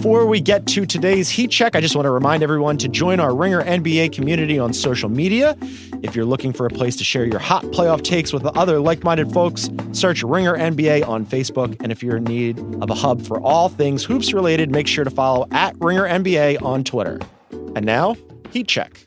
before we get to today's heat check, I just want to remind everyone to join our Ringer NBA community on social media. If you're looking for a place to share your hot playoff takes with other like minded folks, search Ringer NBA on Facebook. And if you're in need of a hub for all things hoops related, make sure to follow at Ringer NBA on Twitter. And now, heat check.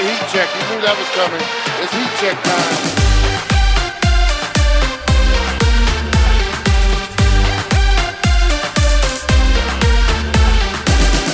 A heat check. You knew that was coming. It's heat check time.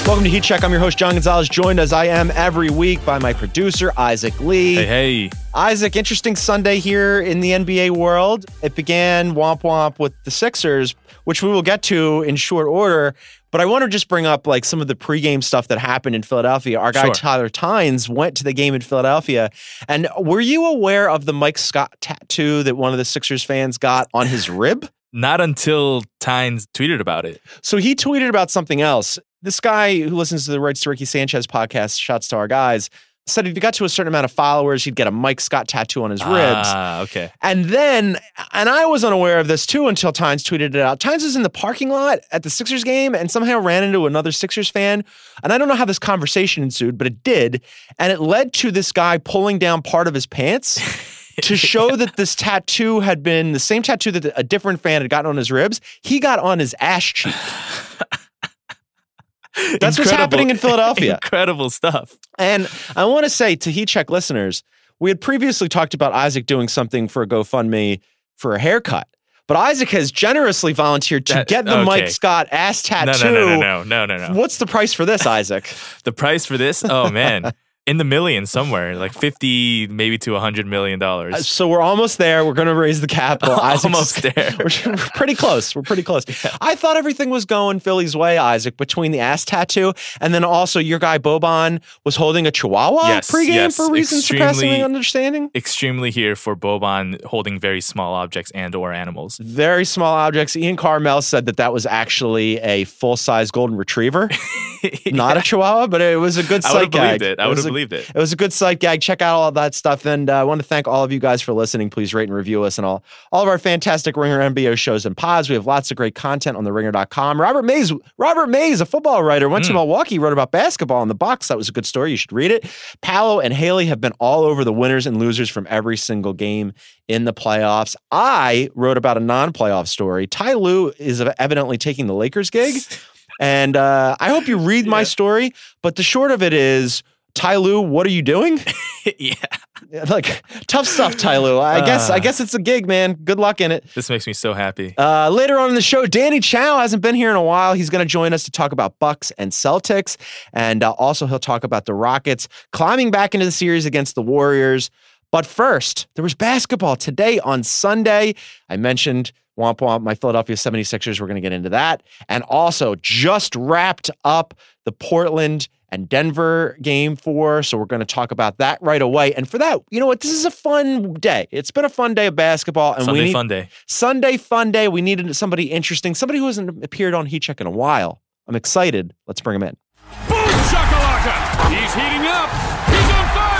Welcome to Heat Check. I'm your host, John Gonzalez, joined as I am every week by my producer, Isaac Lee. Hey, hey. Isaac, interesting Sunday here in the NBA world. It began womp womp with the Sixers, which we will get to in short order. But I want to just bring up like some of the pregame stuff that happened in Philadelphia. Our guy Sure. Tyler Tynes went to the game in Philadelphia. And were you aware of the Mike Scott tattoo that one of the Sixers fans got on his rib? Not until Tynes tweeted about it. So he tweeted about something else. This guy who listens to the Rights to Ricky Sanchez podcast, shouts to our guys, said if he got to a certain amount of followers, he'd get a Mike Scott tattoo on his ribs. Ah, okay. And then, and I was unaware of this too until Tynes tweeted it out. Tynes was in the parking lot at the Sixers game and somehow ran into another Sixers fan. And I don't know how this conversation ensued, but it did. And it led to this guy pulling down part of his pants. to show that this tattoo had been the same tattoo that a different fan had gotten on his ribs, he got on his ass cheek. That's what's happening in Philadelphia. Incredible stuff. And I want to say to Heat Check listeners, we had previously talked about Isaac doing something for a GoFundMe for a haircut. But Isaac has generously volunteered to That- get the Mike. Scott ass No, tattoo. no, no, no, no, no, no, no. What's the price for this, Isaac? The price for this? Oh man, in the millions somewhere, like fifty, maybe to a hundred million Uh, dollars. so we're almost there. We're going to raise the capital. Almost there. We're, we're pretty close. We're pretty close. I thought everything was going Philly's way, Isaac, between the ass tattoo and then also your guy Boban was holding a chihuahua Yes, pregame yes, for reasons surpassing extremely- understanding. Extremely here for Boban holding very small objects and or animals. very small objects. Ian Karmel said that that was actually a full size golden retriever, not a chihuahua, but it was a good I sight would have gag. believed it. I would have believed it. It was a good sight gag. Check out all that stuff. And uh, I want to thank all of you guys for listening. Please rate and review us and all, all of our fantastic Ringer NBA shows and pods. We have lots of great content on the ringer.com. Robert Mays, Robert Mays, a football writer, went to Hmm. Milwaukee, wrote about basketball in the box. That was a good story. You should read it. Paolo and Haley have been all over the winners and losers from every single game in the playoffs. I wrote about a non-playoff story. Ty Lue is evidently taking the Lakers gig. And uh, I hope you read my Yeah. story. But the short of it is, Ty Lue, what are you doing? yeah, like tough stuff, Ty Lue. I guess I Uh. guess it's a gig, man. Good luck in it. this makes me so happy. Uh, later on in the show, Danny Chau hasn't been here in a while. He's going to join us to talk about Bucks and Celtics, and uh, also he'll talk about the Rockets climbing back into the series against the Warriors. But first, there was basketball today on Sunday. I mentioned womp womp, my Philadelphia 76ers. We're going to get into that. And also just wrapped up the Portland and Denver game four. So we're going to talk about that right away. And for that, you know what? This is a fun day. It's been a fun day of basketball. And we Sunday need, fun day. Sunday fun day. We needed somebody interesting, somebody who hasn't appeared on Heat Check in a while. I'm excited. Let's bring him in. Boom shakalaka. He's heating up. He's on fire.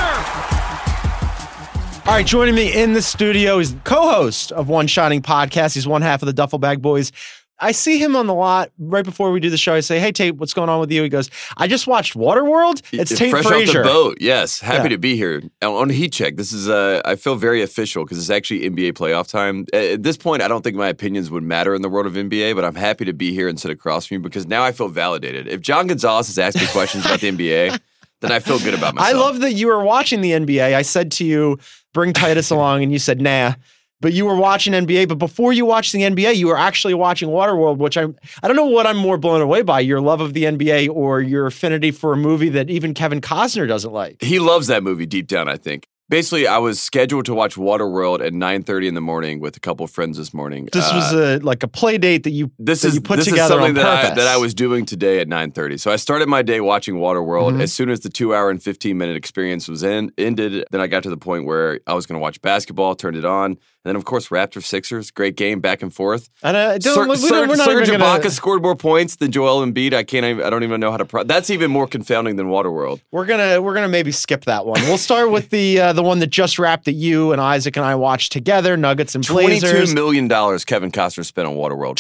All right, joining me in the studio is co-host of One Shining Podcast. He's one half of the Duffel Bag Boys. I see him on the lot right before we do the show. I say, "Hey Tate, what's going on with you?" He goes, "I just watched Waterworld. It's Tate fresh Frazier." off the boat. Yes, happy Yeah. to be here on Heat Check. This is uh, I feel very official because it's actually NBA playoff time. At this point, I don't think my opinions would matter in the world of NBA, but I'm happy to be here and sit across from you because now I feel validated. If John Gonzalez is asking questions about the NBA, then I feel good about myself. I love that you were watching the NBA. I said to you, "Bring Titus along," and you said, "Nah." But you were watching NBA. But before you watched the NBA, you were actually watching Waterworld, which I I don't know what I'm more blown away by: your love of the NBA or your affinity for a movie that even Kevin Costner doesn't like. He loves that movie deep down, I think. Basically, I was scheduled to watch Waterworld at 9:30 in the morning with a couple of friends this morning. This was Uh, a like a play date that you this that is you put this is together something on that I, that I was doing today at 9:30. So I started my day watching Waterworld. Mhm. As soon as the 2 hour and 15 minute experience was in ended, then I got to the point where I was going to watch basketball, turned it on, and then of course Raptors Sixers, great game back and forth. And uh, don't, Ser- we don't, Serge, we're not Serge even gonna, Ibaka scored more points than Joel Embiid. I can't even, I don't even know how to pro- That's even more confounding than Waterworld. We're gonna we're gonna maybe skip that one. We'll start with the uh, the one that just wrapped that you and Isaac and I watched together, Nuggets and Blazers. million dollars Kevin Costner spent on Waterworld.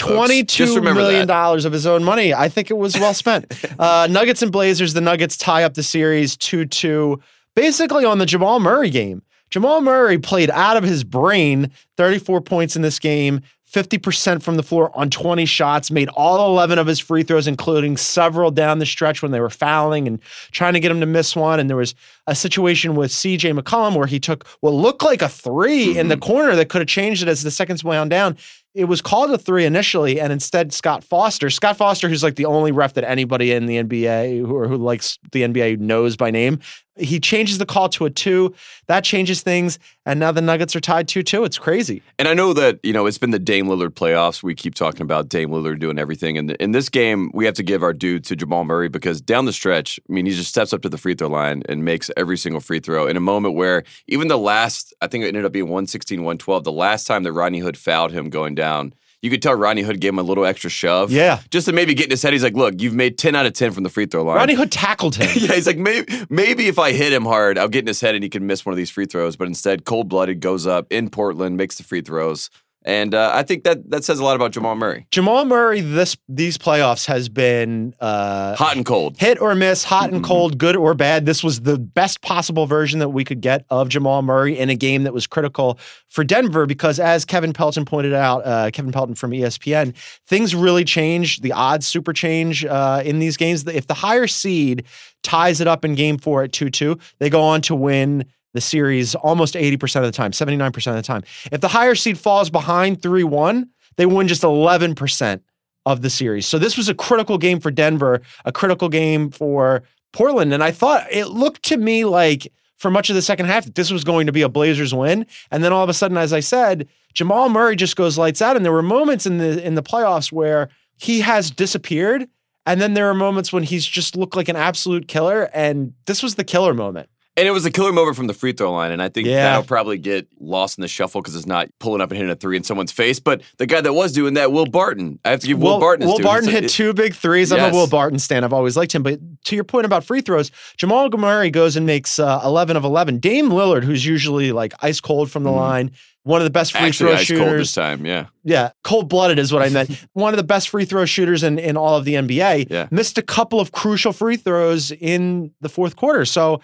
Just remember million dollars of his own money. I think it was well spent. uh, Nuggets and Blazers. The Nuggets tie up the series two-two, basically on the Jamal Murray game. Jamal Murray played out of his brain. Thirty-four points in this game. 50% from the floor on 20 shots, made all 11 of his free throws, including several down the stretch when they were fouling and trying to get him to miss one. And there was a situation with CJ McCollum where he took what looked like a 3 in the mm-hmm. corner that could have changed it as the seconds wound down. It was called a three initially, and instead Scott Foster, Scott Foster, who's like the only ref that anybody in the NBA who, or who likes the NBA knows by name, he changes the call to a two. That changes things, and now the Nuggets are tied two-two. It's crazy. And I know that, you know, it's been the Dame Lillard playoffs. We keep talking about Dame Lillard doing everything. And in this game, we have to give our due to Jamal Murray because down the stretch, I mean, he just steps up to the free throw line and makes every single free throw in a moment where even the last, I think it ended up being 116, 112, the last time that Rodney Hood fouled him going down, you could tell Rodney Hood gave him a little extra shove. Yeah. Just to maybe get in his head. He's like, look, you've made 10 out of 10 from the free throw line. Rodney Hood tackled him. Yeah, he's like maybe maybe if I hit him hard, I'll get in his head and he can miss one of these free throws. But instead, cold blooded goes up in Portland, makes the free throws, and uh, I think that that says a lot about Jamal Murray. Jamal Murray, this these playoffs has been uh, Hot and cold. hit or miss, hot and cold, good or bad. This was the best possible version that we could get of Jamal Murray in a game that was critical for Denver because, as Kevin Pelton pointed out, uh, Kevin Pelton from ESPN, things really change. The odds super change uh, in these games. If the higher seed ties it up in game four at 2 2, they go on to win the series almost 80% of the time, 79% of the time. If the higher seed falls behind 3 1, they win just 11% of the series. So this was a critical game for Denver, a critical game for Portland. And I thought it looked to me like for much of the second half this was going to be a Blazers win. And then all of a sudden, as I said, Jamal Murray just goes lights out. And there were moments in the in the playoffs where he has disappeared. And then there are moments when he's just looked like an absolute killer. And this was the killer moment. And it was a killer moment from the free throw line, and I think Yeah. that'll probably get lost in the shuffle because it's not pulling up and hitting a three in someone's face. But the guy that was doing that, Will Barton, I have to give Will, Barton. Will. Barton It's a- hit two big threes. I'm a Will Barton stan. I've always liked him. But to your point about free throws, Jamal Murray goes and makes uh, 11 of 11. Dame Lillard, who's usually like ice cold from the line, one of the best free Mm-hmm. Actually, throw ice cold this shooters. time. Yeah, Yeah, cold blooded is what I meant. one of the best free throw shooters in, in all of the NBA. Yeah. Missed a couple of crucial free throws in the fourth quarter. So,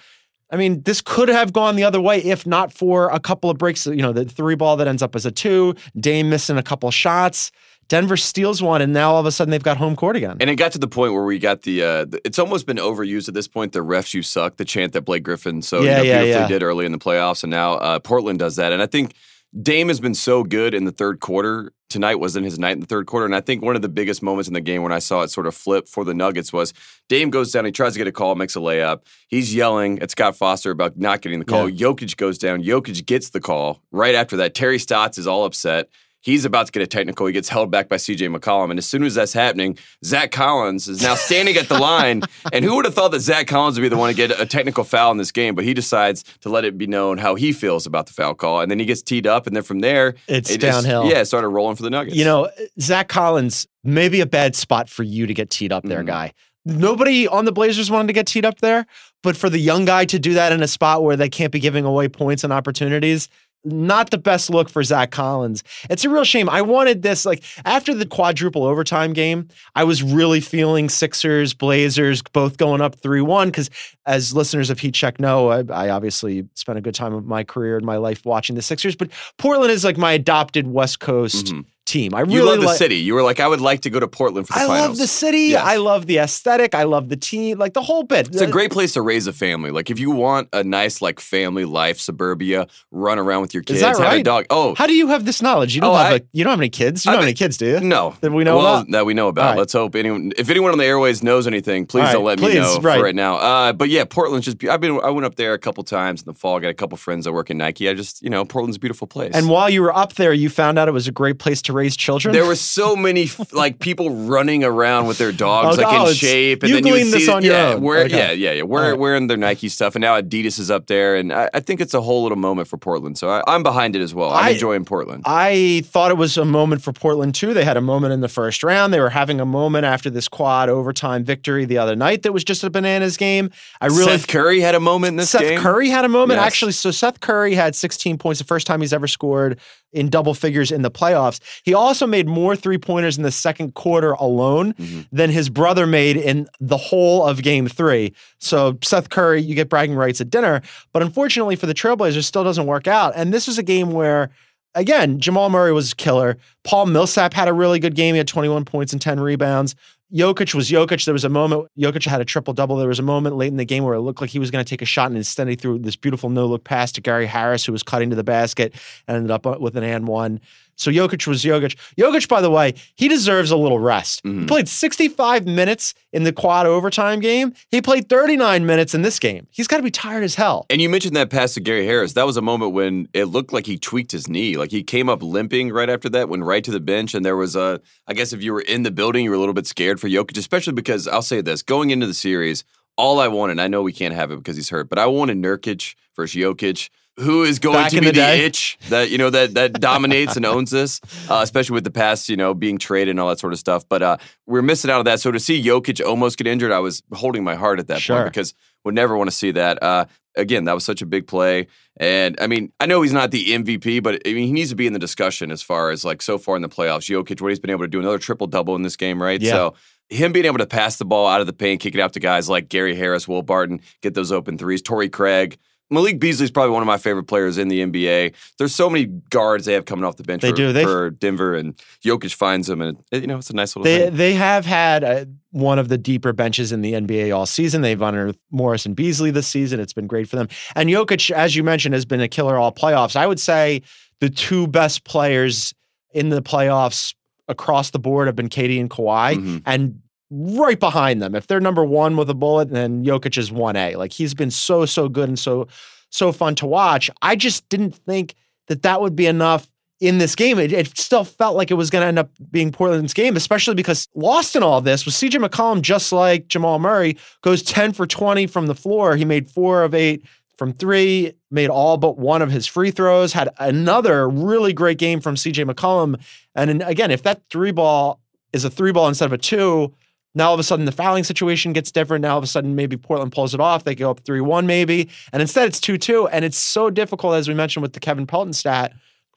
I mean, this could have gone the other way if not for a couple of breaks. You know, the three ball that ends up as a two, Dame missing a couple shots. Denver steals one, and now all of a sudden they've got home court again. And it got to the point where we got the. Uh, it's almost been overused at this point. The refs you suck, the chant that Blake Griffin so Yeah, you know, yeah, beautifully yeah. did early in the playoffs, and now uh, Portland does that. And I think Dame has been so good in the third quarter. Tonight wasn't his night in the third quarter, and I think one of the biggest moments in the game when I saw it sort of flip for the Nuggets was Dame goes down, he tries to get a call, makes a layup. He's yelling at Scott Foster about not getting the call. Jokic goes down, Jokic gets the call. Right after that, Terry Stotts is all upset. He's about to get a technical. He gets held back by CJ McCollum. And as soon as that's happening, Zach Collins is now standing at the line. And who would have thought that Zach Collins would be the one to get a technical foul in this game? But he decides to let it be known how he feels about the foul call. And then he gets teed up. And then from there, It's it just- downhill. yeah, it started rolling for the Nuggets. You know, Zach Collins, maybe a bad spot for you to get teed up there, Mhm. guy. Nobody on the Blazers wanted to get teed up there, but for the young guy to do that in a spot where they can't be giving away points and opportunities, not the best look for Zach Collins. It's a real shame. I wanted this, like, after the quadruple overtime game, I was really feeling Sixers, Blazers both going up 3 1. Because as listeners of Heat Check know, I, I obviously spent a good time of my career and my life watching the Sixers, but Portland is like my adopted West Coast Mhm. Team. I really you love the city. You were like, I would like to go to Portland for the I finals. love the city. Yes. I love the aesthetic. I love the team. Like the whole bit. It's a great place to raise a family. Like if you want a nice like family life, suburbia, run around with your kids, have a dog. Oh, How do you have this knowledge? You don't Oh, have I- a, you don't have any kids. You I don't have any kids, do you? No, That we know well, about? that we know about. Right. Let's hope anyone, if anyone on the airways knows anything, please right, don't let please, me know right. for right now. Uh, but yeah, Portland's just. I've been. I went up there a couple times in the fall. Got a couple friends that work in Nike. I just, you know, Portland's a beautiful place. And while you were up there, you found out it was a great place to raise children? There were so many like people running around with their dogs Oh, like oh, in shape, and you then you would this see on your yeah, own. wear- Okay. yeah, yeah, yeah, All right. wearing their Nike stuff, and now Adidas is up there, and I, I think it's a whole little moment for Portland. So I, I'm behind it as well. I'm I- enjoying Portland. I thought it was a moment for Portland too. They had a moment in the first round. They were having a moment after this quad overtime victory the other night that was just a bananas game. I really Seth Curry had a moment in this Seth game. Seth Curry had a moment. Yes. Actually, so Seth Curry had 16 points, the first time he's ever scored in double figures in the playoffs. He also made more three pointers in the second quarter alone Mhm. than his brother made in the whole of game three. So, Seth Curry, you get bragging rights at dinner. But unfortunately for the Trailblazers, still doesn't work out. And this was a game where, again, Jamal Murray was a killer. Paul Millsap had a really good game. He had 21 points and 10 rebounds. Jokic was Jokic. There was a moment, Jokic had a triple double. There was a moment late in the game where it looked like he was going to take a shot, and instead he threw this beautiful no look pass to Gary Harris, who was cutting to the basket and ended up with an and one. So Jokic was Jokic. Jokic, by the way, he deserves a little rest. He Mhm. played 65 minutes in the quad overtime game. He played 39 minutes in this game. He's got to be tired as hell. And you mentioned that pass to Gary Harris. That was a moment when it looked like he tweaked his knee. Like he came up limping right after that, went right to the bench. And there was a, I guess if you were in the building, you were a little bit scared for Jokic, especially because I'll say this going into the series, all I wanted, I know we can't have it because he's hurt, but I wanted Nurkic versus Jokic. Who is going Back to be the the, itch that you know that that dominates and owns this, uh, especially with the past, you know, being traded and all that sort of stuff. But uh, we're missing out on that. So to see Jokic almost get injured, I was holding my heart at that Sure. point because would never want to see that. Uh, again, that was such a big play. And I mean, I know he's not the MVP, but I mean, he needs to be in the discussion as far as like so far in the playoffs. Jokic, what he's been able to do, another triple double in this game, right? Yeah. So him being able to pass the ball out of the paint, kick it out to guys like Gary Harris, Will Barton, get those open threes, Torrey Craig. Malik Beasley's probably one of my favorite players in the NBA. There's so many guards they have coming off the bench They for, do. They- for Denver, and Jokic finds them, and it, you know it's a nice little They thing. they have had one of the deeper benches in the NBA all season. They've honored Morris and Beasley this season. It's been great for them. And Jokic, as you mentioned, has been a killer all playoffs. I would say the two best players in the playoffs across the board have been Katie and Kawhi, Mhm. and right behind them, if they're number one with a bullet, then Jokic is one A. Like he's been so so good and so so fun to watch. I just didn't think that that would be enough in this game. It, it still felt like it was going to end up being Portland's game, especially because lost in all this was CJ McCollum, just like Jamal Murray, goes 10 for 20 from the floor. He made four of eight from three, made all but one of his free throws, had another really great game from CJ McCollum. And again, if that three ball is a three ball instead of a two, now all of a sudden the fouling situation gets different. Now all of a sudden maybe Portland pulls it off. They go up 3 1 maybe. And instead it's 2 2. And it's so difficult, as we mentioned with the Kevin Pelton stat,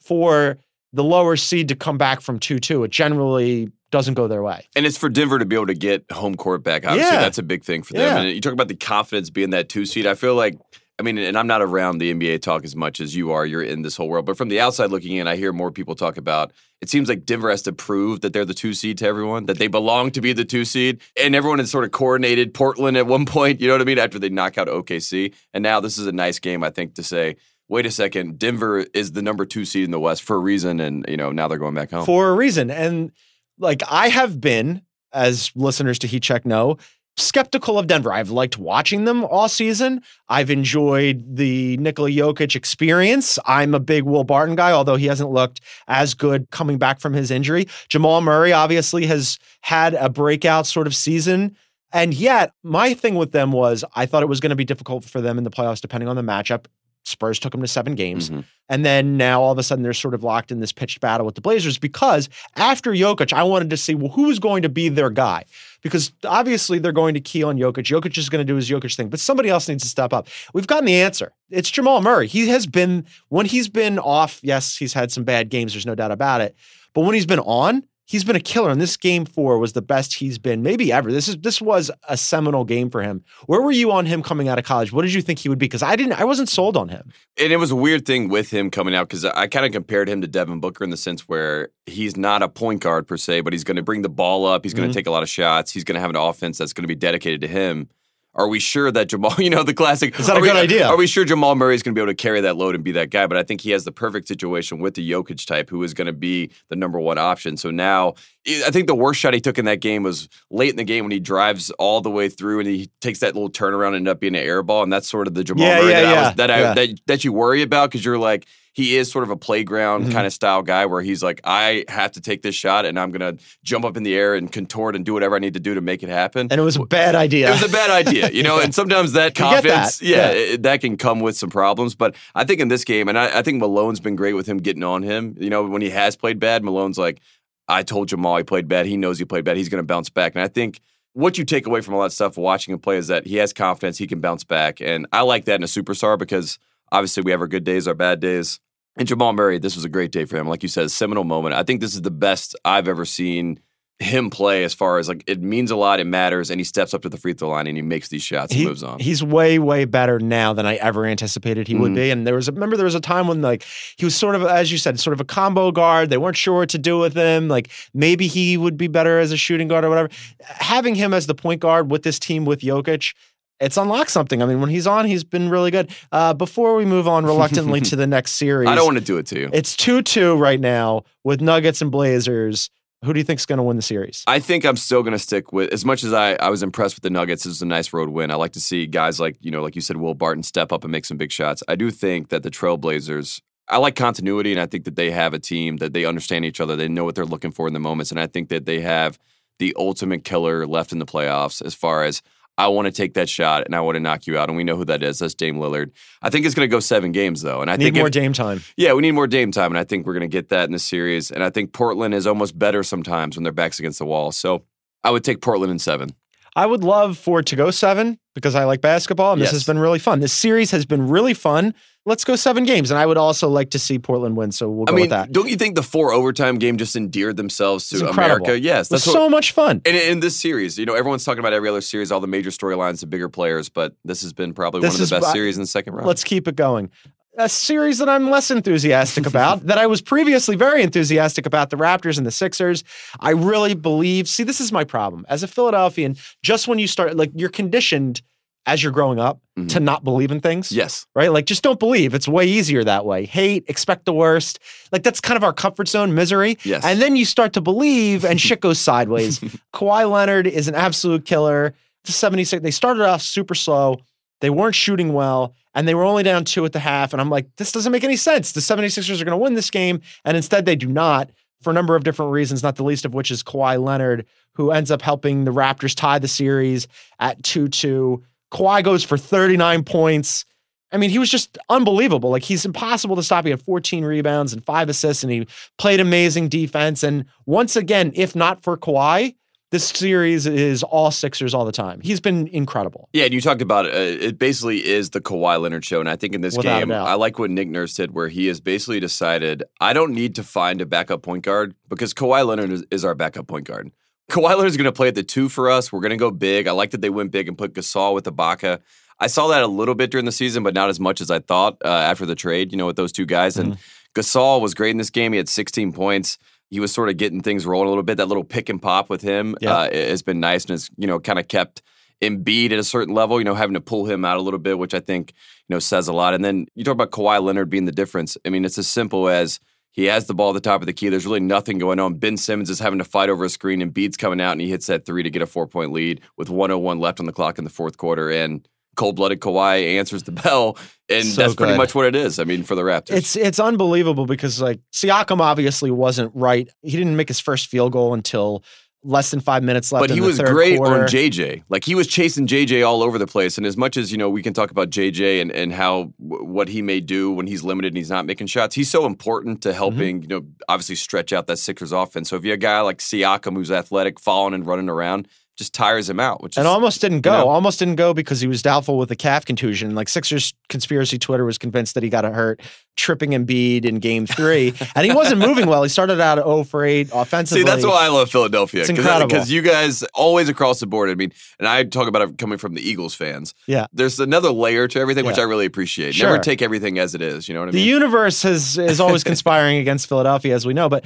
for the lower seed to come back from 2 2. It generally doesn't go their way. And it's for Denver to be able to get home court back. Obviously, Yeah. that's a big thing for them. Yeah. And you talk about the confidence being that two seed. I feel like, I mean, and I'm not around the NBA talk as much as you are. You're in this whole world. But from the outside looking in, I hear more people talk about it seems like Denver has to prove that they're the two seed to everyone, that they belong to be the two seed. And everyone has sort of coordinated Portland at one point, you know what I mean, after they knock out OKC. And now this is a nice game, I think, to say, wait a second, Denver is the number two seed in the West for a reason. And, you know, now they're going back home. for a reason. And like I have been, as listeners to Heat Check know, skeptical of Denver. I've liked watching them all season. I've enjoyed the Nikola Jokic experience. I'm a big Will Barton guy, although he hasn't looked as good coming back from his injury. Jamal Murray obviously has had a breakout sort of season. And yet, my thing with them was I thought it was going to be difficult for them in the playoffs, depending on the matchup. Spurs took them to seven games. Mhm. And then now all of a sudden they're sort of locked in this pitched battle with the Blazers because after Jokic, I wanted to see well, who is going to be their guy. Because obviously they're going to key on Jokic. Jokic is going to do his Jokic thing, but somebody else needs to step up. We've gotten the answer. It's Jamal Murray. He has been, when he's been off, yes, he's had some bad games. There's no doubt about it. But when he's been on, he's been a killer. And this game four was the best he's been maybe ever. This is this was a seminal game for him. Where were you on him coming out of college? What did you think he would be? Because I didn't, I wasn't sold on him. And it was a weird thing with him coming out because I kind of compared him to Devin Booker in the sense where he's not a point guard per se, but he's going to bring the ball up. He's going to mm-hmm. take a lot of shots. He's going to have an offense that's going to be dedicated to him. Are we sure that Jamal, you know, the classic, Is that are a we- good idea? Are we sure Jamal Murray is going to be able to carry that load and be that guy? But I think he has the perfect situation with the Jokic type who is going to be the number one option. So now, I think the worst shot he took in that game was late in the game when he drives all the way through and he takes that little turnaround and end up being an air ball. And that's sort of the Jamal Yeah, Murray yeah, that, I was, that, I, yeah. that that you worry about because you're like he is sort of a playground Mhm. kind of style guy where he's like, I have to take this shot and I'm gonna jump up in the air and contort and do whatever I need to do to make it happen. And it was a bad idea. It was a bad idea, you know, and sometimes that get that, confidence, yeah, yeah. it- that can come with some problems. But I think in this game, and I, I think Malone's been great with him getting on him. You know, when he has played bad, Malone's like, I told Jamal he played bad. He knows he played bad. He's going to bounce back. And I think what you take away from all that stuff watching him play is that he has confidence. He can bounce back. And I like that in a superstar because obviously we have our good days, our bad days. And Jamal Murray, this was a great day for him. Like you said, a seminal moment. I think this is the best I've ever seen him play as far as like it means a lot, it matters, and he steps up to the free throw line and he makes these shots and he, moves on. He's way, way better now than I ever anticipated he would Mhm. be. And there was, a, remember, there was a time when like he was sort of, as you said, sort of a combo guard. They weren't sure what to do with him. Like maybe he would be better as a shooting guard or whatever. Having him as the point guard with this team with Jokic. It's unlocked something. I mean, when he's on, he's been really good. Uh, before we move on reluctantly to the next series, I don't want to do it to you. It's 2 2 right now with Nuggets and Blazers. Who do you think is going to win the series? I think I'm still going to stick with as much as I, I was impressed with the Nuggets. This is a nice road win. I like to see guys like you know, like you said, Will Barton step up and make some big shots. I do think that the Trailblazers. I like continuity, and I think that they have a team that they understand each other. They know what they're looking for in the moments, and I think that they have the ultimate killer left in the playoffs as far as I want to take that shot and I want to knock you out. And we know who that is. That's Dame Lillard. I think it's going to go seven games though, and I Need think more if- Dame time. yeah, we need more Dame time, and I think we're going to get that in the series. And I think Portland is almost better sometimes when their backs against the wall. So I would take Portland in seven. I would love for it to go seven because I like basketball and this has been really fun. This series has been really fun. Let's go seven games. And I would also like to see Portland win. So we'll go I mean, with that. Don't you think the four overtime game just endeared themselves to. America? Yes, was that's so much fun. And in this series, you know, everyone's talking about every other series, all the major storylines, the bigger players, but this has been probably This one of is the best series in the second round. Let's keep it going. A series that I'm less enthusiastic about, that I was previously very enthusiastic about the Raptors and the Sixers. I really believe, see, this is my problem. As a Philadelphian, just when you start, like, you're conditioned as you're growing up Mhm. to not believe in things. yes, right? Like, just don't believe. It's way easier that way. Hate, expect the worst. Like, that's kind of our comfort zone, misery. yes. And then you start to believe, and shit goes sideways. Kawhi Leonard is an absolute killer. The 76, they started off super slow. They weren't shooting well, and they were only down two at the half. And I'm like, this doesn't make any sense. The 76ers are going to win this game. And instead, they do not for a number of different reasons, not the least of which is Kawhi Leonard, who ends up helping the Raptors tie the series at 2 2. Kawhi goes for 39 points. I mean, he was just unbelievable. Like he's impossible to stop. He had 14 rebounds and five assists, and he played amazing defense. And once again, if not for Kawhi, this series is all Sixers all the time. He's been incredible. Yeah, and you talked about it. It basically is the Kawhi Leonard show, and I think in this Without game. I like what Nick Nurse did, where he has basically decided I don't need to find a backup point guard because Kawhi Leonard is, is our backup point guard. Kawhi Leonard is going to play at the two for us. We're going to go big. I like that they went big and put Gasol with Ibaka. I saw that a little bit during the season, but not as much as I thought uh, after the trade. You know, with those two guys, and Mm-hmm. Gasol was great in this game. He had 16 points. He was sort of getting things rolling a little bit. That little pick and pop with him Yeah. uh, has been nice and has you know kind of kept Embiid at a certain level, you know, having to pull him out a little bit, which I think, you know, says a lot. And then you talk about Kawhi Leonard being the difference. I mean, it's as simple as he has the ball at the top of the key. There's really nothing going on. Ben Simmons is having to fight over a screen, and Embiid's coming out and he hits that three to get a four point lead with 101 left on the clock in the fourth quarter. And cold blooded Kawhi answers the bell. And So that's pretty much what it is. I mean, for the Raptors. It's it's unbelievable because like Siakam obviously wasn't right. He didn't make his first field goal until less than five minutes left. But he was great quarter. on JJ. Like he was chasing JJ all over the place. And as much as you know, we can talk about JJ and and how what he may do when he's limited and he's not making shots. He's so important Mm-hmm. to helping you know obviously stretch out that Sixers offense. So if you have a guy like Siakam who's athletic, following and running around, just tires him out. Which is And almost didn't go. know. Almost didn't go because he was doubtful with the calf contusion. Like Sixers conspiracy Twitter was convinced that he got hurt tripping Embiid in game three. and he wasn't moving well. He started out 0 for 8 offensively. See, that's why I love Philadelphia. It's incredible. Because you guys always across the board. I mean, and I talk about it coming from the Eagles fans. Yeah. There's another layer to everything, which I really appreciate. Sure. Never take everything as it is. You know what I mean? the universe has is always conspiring against Philadelphia, as we know. But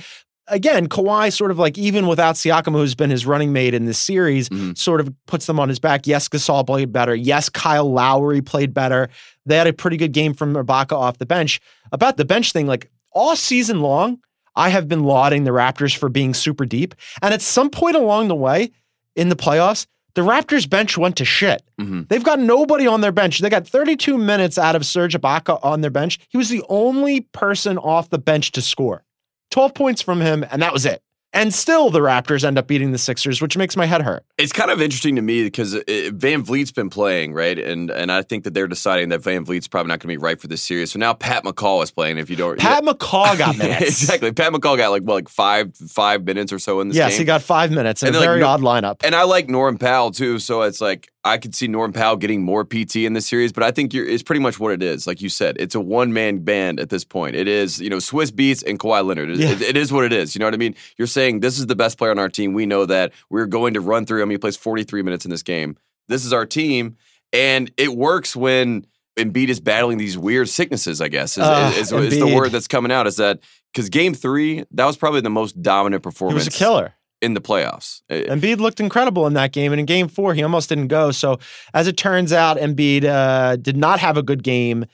again, Kawhi sort of like even without Siakam, who's been his running mate in this series, Mhm. sort of puts them on his back. Yes, Gasol played better. Yes, Kyle Lowry played better. They had a pretty good game from Ibaka off the bench. About the bench thing, like all season long, I have been lauding the Raptors for being super deep. And at some point along the way in the playoffs, the Raptors bench went to shit. Mhm. They've got nobody on their bench. They got 32 minutes out of Serge Ibaka on their bench. He was the only person off the bench to score. 12 points from him, and that was it. And still, the Raptors end up beating the Sixers, which makes my head hurt. It's kind of interesting to me because uh, VanVleet's been playing, right? And and I think that they're deciding that VanVleet's probably not going to be right for this series. So now Pat McCaw is playing. If you don't, Pat McCaw got minutes. exactly. Pat McCaw got like what, like five five minutes or so in this Yes, game. he got five minutes in And a then, like, very odd lineup. and I like Norm Powell too, so it's like I could see Norm Powell getting more PT in this series, but I think you're, it's pretty much what it is. Like you said, it's a one man band at this point. It is, you know, Swizz Beatz and Kawhi Leonard. It, Yeah. it- it is what it is. You know what I mean? You're saying this is the best player on our team. We know that. We're going to run through him. He plays 43 minutes in this game. This is our team, and it works when Embiid is battling these weird sicknesses. I guess is, Ah, is, is the word that's coming out. Is that because Game Three that was probably the most dominant performance. He was a killer. In the playoffs. It- Embiid looked incredible in that game, and in Game Four, he almost didn't go. So, as it turns out, Embiid uh, did not have a good game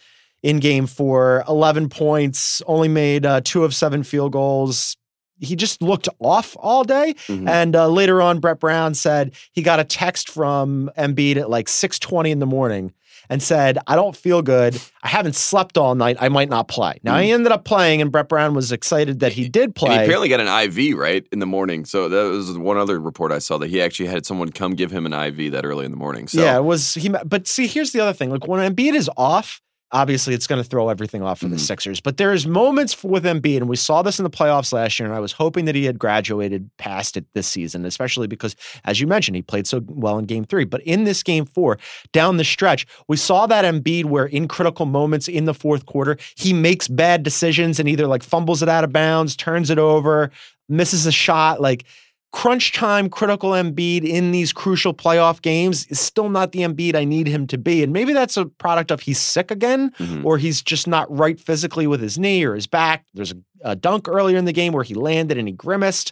in Game Four. Eleven points, only made uh, two of seven field goals. He just looked off all day. Mhm. And uh, later on, Brett Brown said he got a text from Embiid at like six twenty in the morning. And said, I don't feel good. I haven't slept all night. I might not play. Now, he hmm. ended up playing, and Brett Brown was excited that he did And play. he apparently got an IV right in the morning. So that was one other report I saw that he actually had someone come give him an IV that early in the morning. So Yeah, it was he. But see, here's the other thing: like when Embiid is off, obviously it's going to throw everything off for the Mhm. Sixers. But there's moments with Embiid, and we saw this in the playoffs last year. And I was hoping that he had graduated past it this season, especially because, as you mentioned, he played so well in Game Three. But in this Game Four, down the stretch, we saw that Embiid where in critical moments in the fourth quarter, he makes bad decisions and either like fumbles it out of bounds, turns it over, misses a shot, like crunch time critical Embiid in these crucial playoff games is still not the Embiid I need him to be. And maybe that's a product of he's sick again Mhm. or he's just not right physically with his knee or his back. There's a, a dunk earlier in the game where he landed and he grimaced.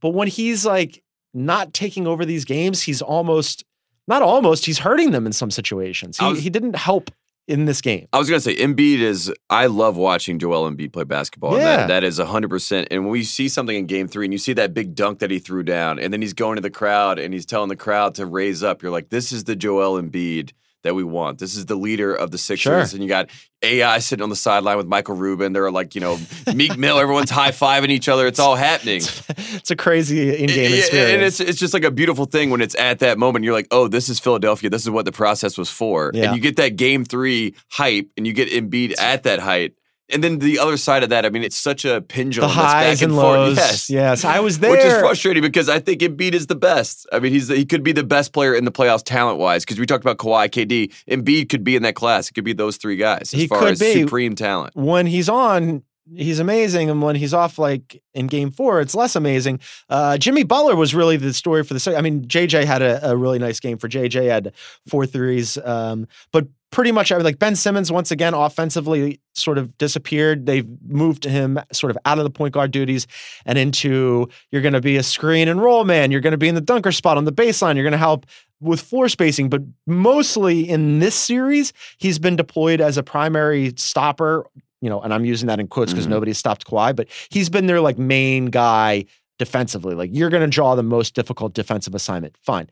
But when he's like not taking over these games, he's almost not almost, he's hurting them in some situations. He, was- he didn't help in this game. I was gonna say Embiid is. I love watching Joel Embiid play basketball. and Yeah. that, that is hundred percent. And when we see something in Game Three, and you see that big dunk that he threw down, and then he's going to the crowd and he's telling the crowd to raise up. You're like, this is the Joel Embiid that we want. This is the leader of the Sixers. Sure. And you got AI sitting on the sideline with Michael Rubin. They're like, you know, Meek Mill. Everyone's high fiving each other. It's all happening. It's a crazy in-game experience. And it's it's just like a beautiful thing when it's at that moment. You're like, oh, this is Philadelphia. This is what the process was for. Yeah. And you get that game three hype, and you get Embiid at that height. And then the other side of that, I mean, it's such a the pendulum. that's highs back and, and forth. lows. Yes. yes, I was there. Which is frustrating because I think Embiid is the best. I mean, he's he could be the best player in the playoffs talent wise. Because we talked about Kawhi, KD, Embiid could be in that class. It could be those three guys as He far could as be. supreme talent. when he's on, he's amazing, and when he's off, like in Game Four, it's less amazing. Uh, Jimmy Butler was really the story for the. I mean, JJ had a, a really nice game for JJ. Had four threes, um, but pretty much I mean, like Ben Simmons once again offensively sort of disappeared. They've moved him sort of out of the point guard duties and into you're going to be a screen and roll man. You're going to be in the dunker spot on the baseline. You're going to help with floor spacing, but mostly in this series, he's been deployed as a primary stopper. You know, and I'm using that in quotes because Mhm. nobody's stopped Kawhi, but he's been their like main guy defensively. Like you're going to draw the most difficult defensive assignment. Fine.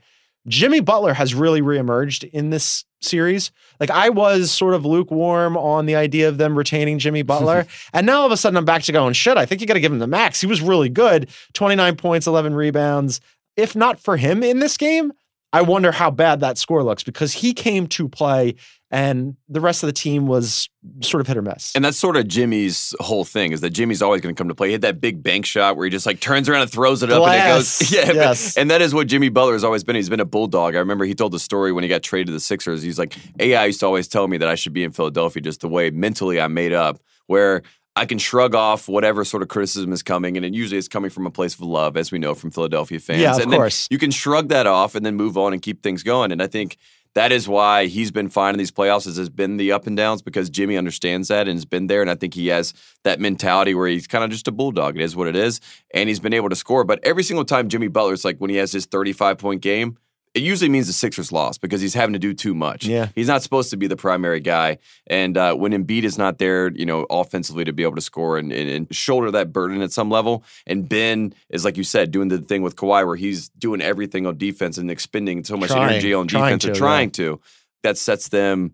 Jimmy Butler has really reemerged in this series. Like I was sort of lukewarm on the idea of them retaining Jimmy Butler. and now all of a sudden I'm back to going, shit, I think you got to give him the max. He was really good 29 points, 11 rebounds. If not for him in this game, I wonder how bad that score looks because he came to play and the rest of the team was sort of hit or miss. And that's sort of Jimmy's whole thing is that Jimmy's always going to come to play. He had that big bank shot where he just like turns around and throws it up and it goes. Yeah, but- Yes. and that is what Jimmy Butler has always been. He's been a bulldog. I remember he told the story when he got traded to the Sixers. He's like, AI used to always tell me that I should be in Philadelphia just the way mentally I'm made up, where I can shrug off whatever sort of criticism is coming, and it usually is coming from a place of love, as we know from Philadelphia fans. Yeah, of and course. you can shrug that off and then move on and keep things going. And I think that is why he's been fine in these playoffs. Is has been the up and downs because Jimmy understands that and has been there. And I think he has that mentality where he's kind of just a bulldog. It is what it is, and he's been able to score. But every single time Jimmy Butler, Butler's like when he has his thirty-five point game. It usually means the Sixers lost because he's having to do too much. Yeah. He's not supposed to be the primary guy. And uh, when Embiid is not there, you know, offensively to be able to score and, and, and shoulder that burden at some level, and Ben is, like you said, doing the thing with Kawhi where he's doing everything on defense and expending so much Trying. energy on defense to, trying to, that sets them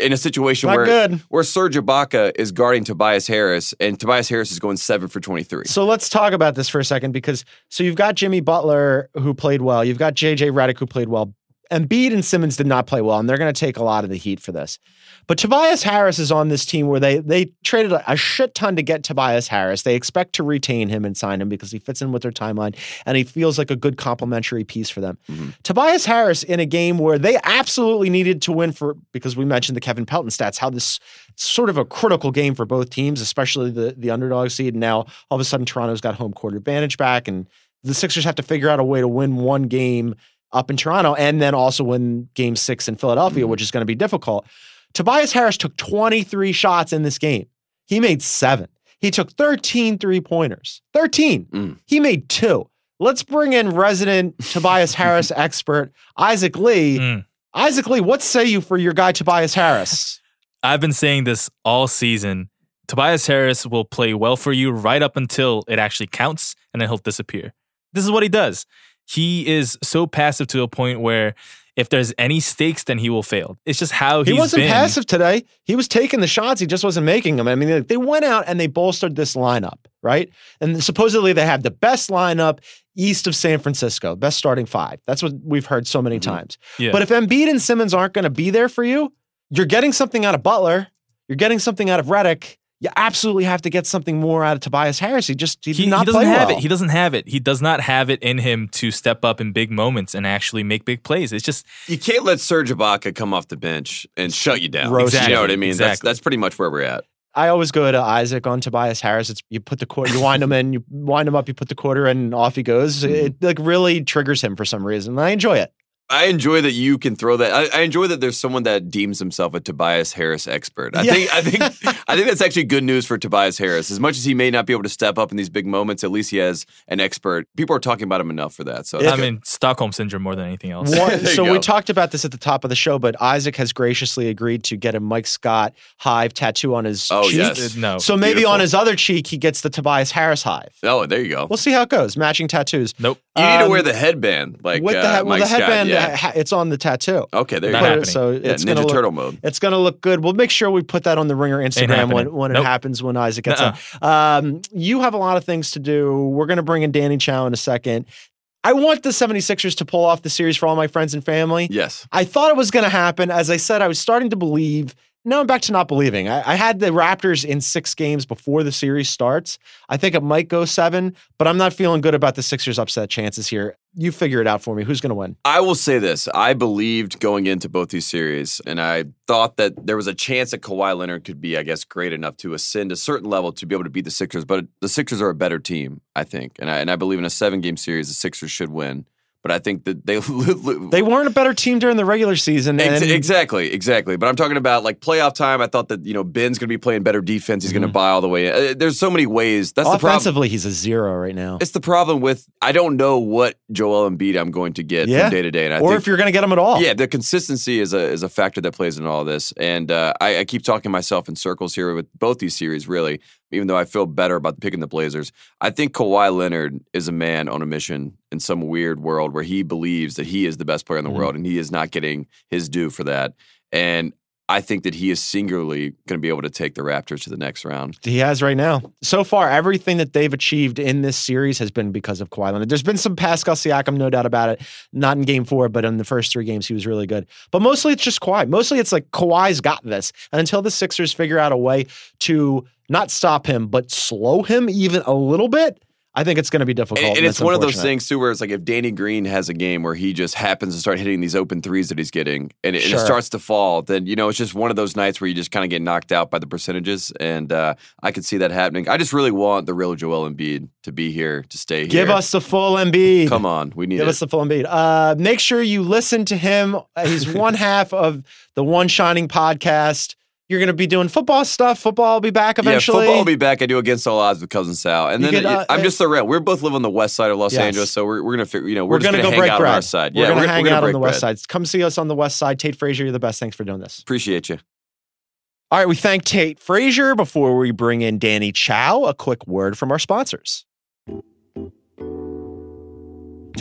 in a situation Not where good. where Serge Ibaka is guarding Tobias Harris, and Tobias Harris is going seven for twenty three. So let's talk about this for a second because so you've got Jimmy Butler who played well, you've got JJ Redick who played well. Embiid and Simmons did not play well, and they're going to take a lot of the heat for this. But Tobias Harris is on this team where they they traded a, shit ton to get Tobias Harris. They expect to retain him and sign him because he fits in with their timeline and he feels like a good complementary piece for them. Mm-hmm. Tobias Harris in a game where they absolutely needed to win for because we mentioned the Kevin Pelton stats, how this sort of a critical game for both teams, especially the the underdog seed. And now all of a sudden Toronto's got home court advantage back, and the Sixers have to figure out a way to win one game up in Toronto and then also win game six in Philadelphia, which is going to be difficult. Tobias Harris took 23 shots in this game. He made seven. He took 13 three pointers. 13. Mm. He made two. Let's bring in resident Tobias Harris expert Isaac Lee. Mm. Isaac Lee, what say you for your guy Tobias Harris? I've been saying this all season. Tobias Harris will play well for you right up until it actually counts, and then he'll disappear. This is what he does. He is so passive to a point where if there's any stakes, then he will fail. It's just how He wasn't been. passive today. He was taking the shots. He just wasn't making them. I mean, they- went out and they bolstered this lineup, right? And supposedly they have the best lineup east of San Francisco, best starting five. That's what we've heard so many mm-hmm. times. Yeah. But if Embiid and Simmons aren't going to be there for you, you're getting something out of Butler. You're getting something out of Redick. You absolutely have to get something more out of Tobias Harris. He just he, he, did not he doesn't have well. it. He doesn't have it. He does not have it in him to step up in big moments and actually make big plays. It's just You can't let Serge Ibaka come off the bench and shut you down. Roast You know what I mean? That's Exactly. that's pretty much where we're at. I always go to Isaac on Tobias Harris. It's you put the quarter, you wind him in, you wind him up, you put the quarter in, and off he goes. Mm-hmm. It like really triggers him for some reason. And I enjoy it. I enjoy that you can throw that. I, I enjoy that there's someone that deems himself a Tobias Harris expert. I Yeah. think I think I think that's actually good news for Tobias Harris. As much as he may not be able to step up in these big moments, at least he has an expert. People are talking about him enough for that. So I mean Stockholm syndrome more than anything else. One- There you so we talked about this at the top of the show, but Isaac has graciously agreed to get a Mike Scott hive tattoo on his Oh, cheek. yes. No. So maybe Beautiful. on his other cheek he gets the Tobias Harris hive. oh, there you go. We'll see how it goes. Matching tattoos. Nope. you need to um, wear the headband like with uh, the he- well, Mike the Scott, headband, yeah. ha- it's on the tattoo. Okay, there you go. It- So Yeah, it's gonna Ninja look, Turtle mode. It's going to look good. We'll make sure we put that on the Ringer Instagram when, happening. when it happens when Isaac gets Nuh-uh. on. Um, you have a lot of things to do. We're going to bring in Danny Chau in a second. I want the 76ers to pull off the series for all my friends and family. Yes. I thought it was going to happen. As I said, I was starting to believe. Now I'm back to not believing. I, I had the Raptors in six games before the series starts. I think it might go seven, but I'm not feeling good about the Sixers' upset chances here. You figure it out for me. Who's going to win? I will say this. I believed going into both these series, and I thought that there was a chance that Kawhi Leonard could be, I guess, great enough to ascend a certain level to be able to beat the Sixers. But the Sixers are a better team, I think. And I, and I believe in a seven game series, the Sixers should win. But I think that they. They weren't a better team during the regular season. Ex- exactly, exactly. But I'm talking about like playoff time. I thought that you know Ben's going to be playing better defense. He's going to buy all the way. in. Uh, There's so many ways. That's the problem. Offensively, he's a zero right now. It's the problem with I don't know what Joel Embiid I'm going to get Yeah. from day to day, and I or think if you're going to get him at all. yeah, the consistency is a is a factor that plays in all this, and uh, I, I keep talking myself in circles here with both these series. Really, even though I feel better about picking the Blazers, I think Kawhi Leonard is a man on a mission in some weird world where he believes that he is the best player in the Mhm. world, and he is not getting his due for that. And I think that he is singularly going to be able to take the Raptors to the next round. He has right now. So far, everything that they've achieved in this series has been because of Kawhi Leonard. There's been some Pascal Siakam, no doubt about it. Not in game four, but in the first three games, he was really good. But mostly it's just Kawhi. Mostly it's like Kawhi's got this. And until the Sixers figure out a way to not stop him, but slow him even a little bit, I think it's going to be difficult. And, and it's one of those things too, where it's like if Danny Green has a game where he just happens to start hitting these open threes that he's getting, and it, and it starts to fall, then you know it's just one of those nights where you just kind of get knocked out by the percentages, and uh, I could see that happening. I just really want the real Joel Embiid to be here to stay here. Give us the full Embiid. come on, we need Give it. us the full Embiid. Uh, make sure you listen to him. He's one half of the One Shining podcast. You're going to be doing football stuff. Football will be back eventually. Yeah, football will be back. I do against all odds with cousin Sal, and You then could, uh, I'm just the around. We're both live on the west side of Los Yes. Angeles, so we're, we're gonna figure. You know, we're we're, to gonna go hang break out bread. on our side. We're yeah, going we're, to hang we're gonna out on the west side. Come see us on the west side. Tate Frazier, you're the best. Thanks for doing this. Appreciate you. All right, we thank Tate Frazier before we bring in Danny Chau. A quick word from our sponsors.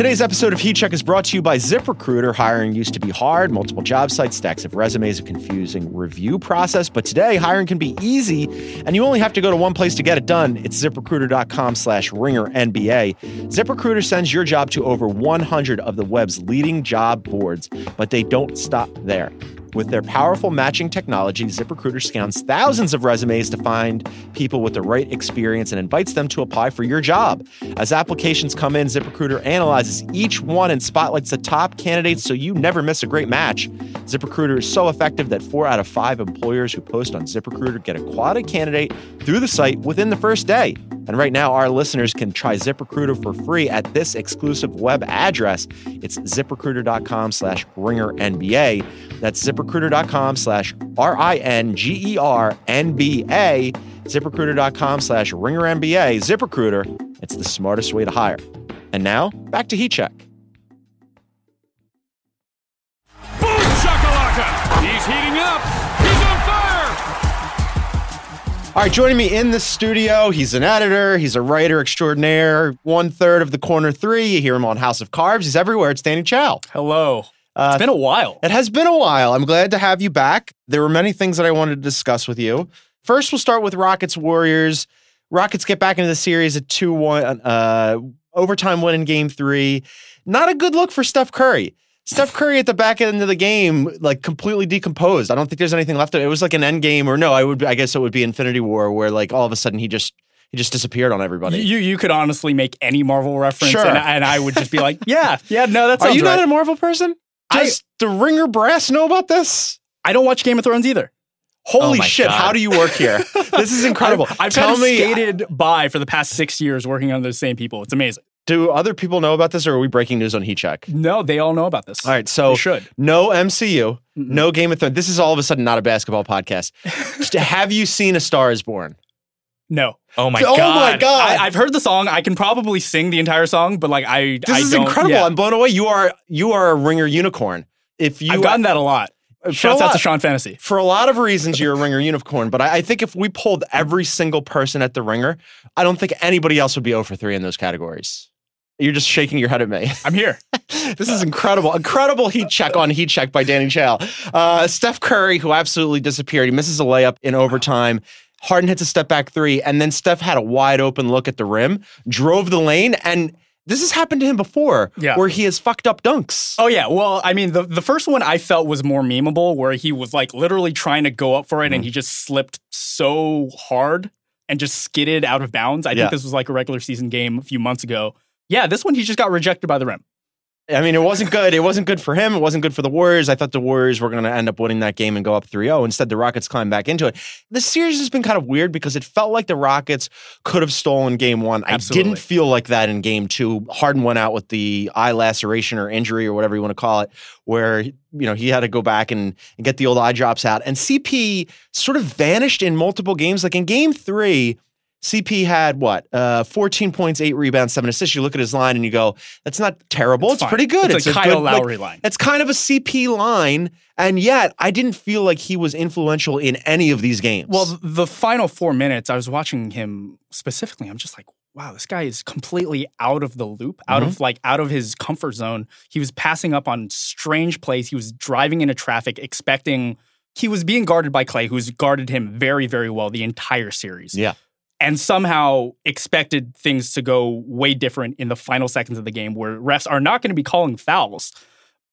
Today's episode of Heat Check is brought to you by ZipRecruiter. Hiring used to be hard, multiple job sites, stacks of resumes, a confusing review process. But today, hiring can be easy, and you only have to go to one place to get it done. It's ziprecruiter.com slash ringer NBA. ZipRecruiter sends your job to over 100 of the web's leading job boards, but they don't stop there. With their powerful matching technology, ZipRecruiter scans thousands of resumes to find people with the right experience and invites them to apply for your job. As applications come in, ZipRecruiter analyzes each one and spotlights the top candidates so you never miss a great match. ZipRecruiter is so effective that four out of five employers who post on ZipRecruiter get a quality candidate through the site within the first day. And right now, our listeners can try ZipRecruiter for free at this exclusive web address. It's ziprecruiter.com slash ringer NBA. That's ziprecruiter.com slash R I N G E R N B A. ZipRecruiter.com slash ringer NBA. ZipRecruiter, it's the smartest way to hire. And now, back to Heat Check. All right, joining me in the studio, he's an editor, he's a writer extraordinaire, one third of the corner three. You hear him on House of Carbs. He's everywhere. It's Danny Chau. Hello. Uh, It's been a while. It has been a while. I'm glad to have you back. There were many things that I wanted to discuss with you. First, we'll start with Rockets Warriors. Rockets get back into the series at 2 1, uh, overtime win in game three. Not a good look for Steph Curry. Steph Curry at the back end of the game, like completely decomposed. I don't think there's anything left of it. It was like an end game, or no, I would, I guess it would be Infinity War, where like all of a sudden he just, he just disappeared on everybody. You you could honestly make any Marvel reference, Sure. and, and I would just be like, yeah, yeah, no, that's. Are you right. not a Marvel person? I- the Ringer Brass know about this? I don't watch Game of Thrones either. Holy oh my shit! God. How do you work here? this is incredible. I've, I've Tell kind of me, skated by for the past six years working on those same people. It's amazing. Do other people know about this, or are we breaking news on Heat Check? No, they all know about this. All right, so they should. no MCU, no Game of Thrones. This is all of a sudden not a basketball podcast. Just- Have you seen A Star Is Born? No. Oh my Oh my god. God. I, I've heard the song. I can probably sing the entire song, but like I, This I is don't- incredible. yeah. I'm blown away. You are you are a Ringer unicorn. If you I've gotten that a lot. Uh, for a Shouts out lot- to Sean Fennessey. for a lot of reasons, you're a ringer unicorn, but I, I think if we pulled every single person at the ringer, I don't think anybody else would be 0 for 3 in those categories. You're just shaking your head at me. I'm here. this is incredible. Incredible heat check on heat check by Danny Chau. Uh, Steph Curry, who absolutely disappeared. He misses a layup in overtime. Harden hits a step back three, and then Steph had a wide open look at the rim, drove the lane, and this has happened to him before, Yeah. where he has fucked up dunks. Oh yeah, well, I mean, the the first one I felt was more memeable, where he was like literally trying to go up for it, Mm-hmm. and he just slipped so hard and just skidded out of bounds. I Yeah. think this was like a regular season game a few months ago. Yeah, this one he just got rejected by the rim. I mean, it wasn't good. It wasn't good for him. It wasn't good for the Warriors. I thought the Warriors were going to end up winning that game and go up 3 0. Instead, the Rockets climbed back into it. The series has been kind of weird because it felt like the Rockets could have stolen game one. I didn't feel like that in game two. Harden went out with the eye laceration or injury or whatever you want to call it, where you know he had to go back and, and get the old eye drops out. And CP sort of vanished in multiple games. Like in game three, CP had what? Uh, 14 points, eight rebounds, seven assists. You look at his line and you go, that's not terrible. It's, fine. pretty good. It's, It's, a Kyle good, like, Lowry line. it's kind of a CP line, and yet I didn't feel like he was influential in any of these games. Well, the final four minutes, I was watching him specifically. I'm just like, wow, this guy is completely out of the loop, out Mm-hmm. of like out of his comfort zone. He was passing up on strange plays. He was driving into traffic, expecting. He was being guarded by Clay, who's guarded him very, very well the entire series. Yeah. And somehow expected things to go way different in the final seconds of the game where refs are not going to be calling fouls.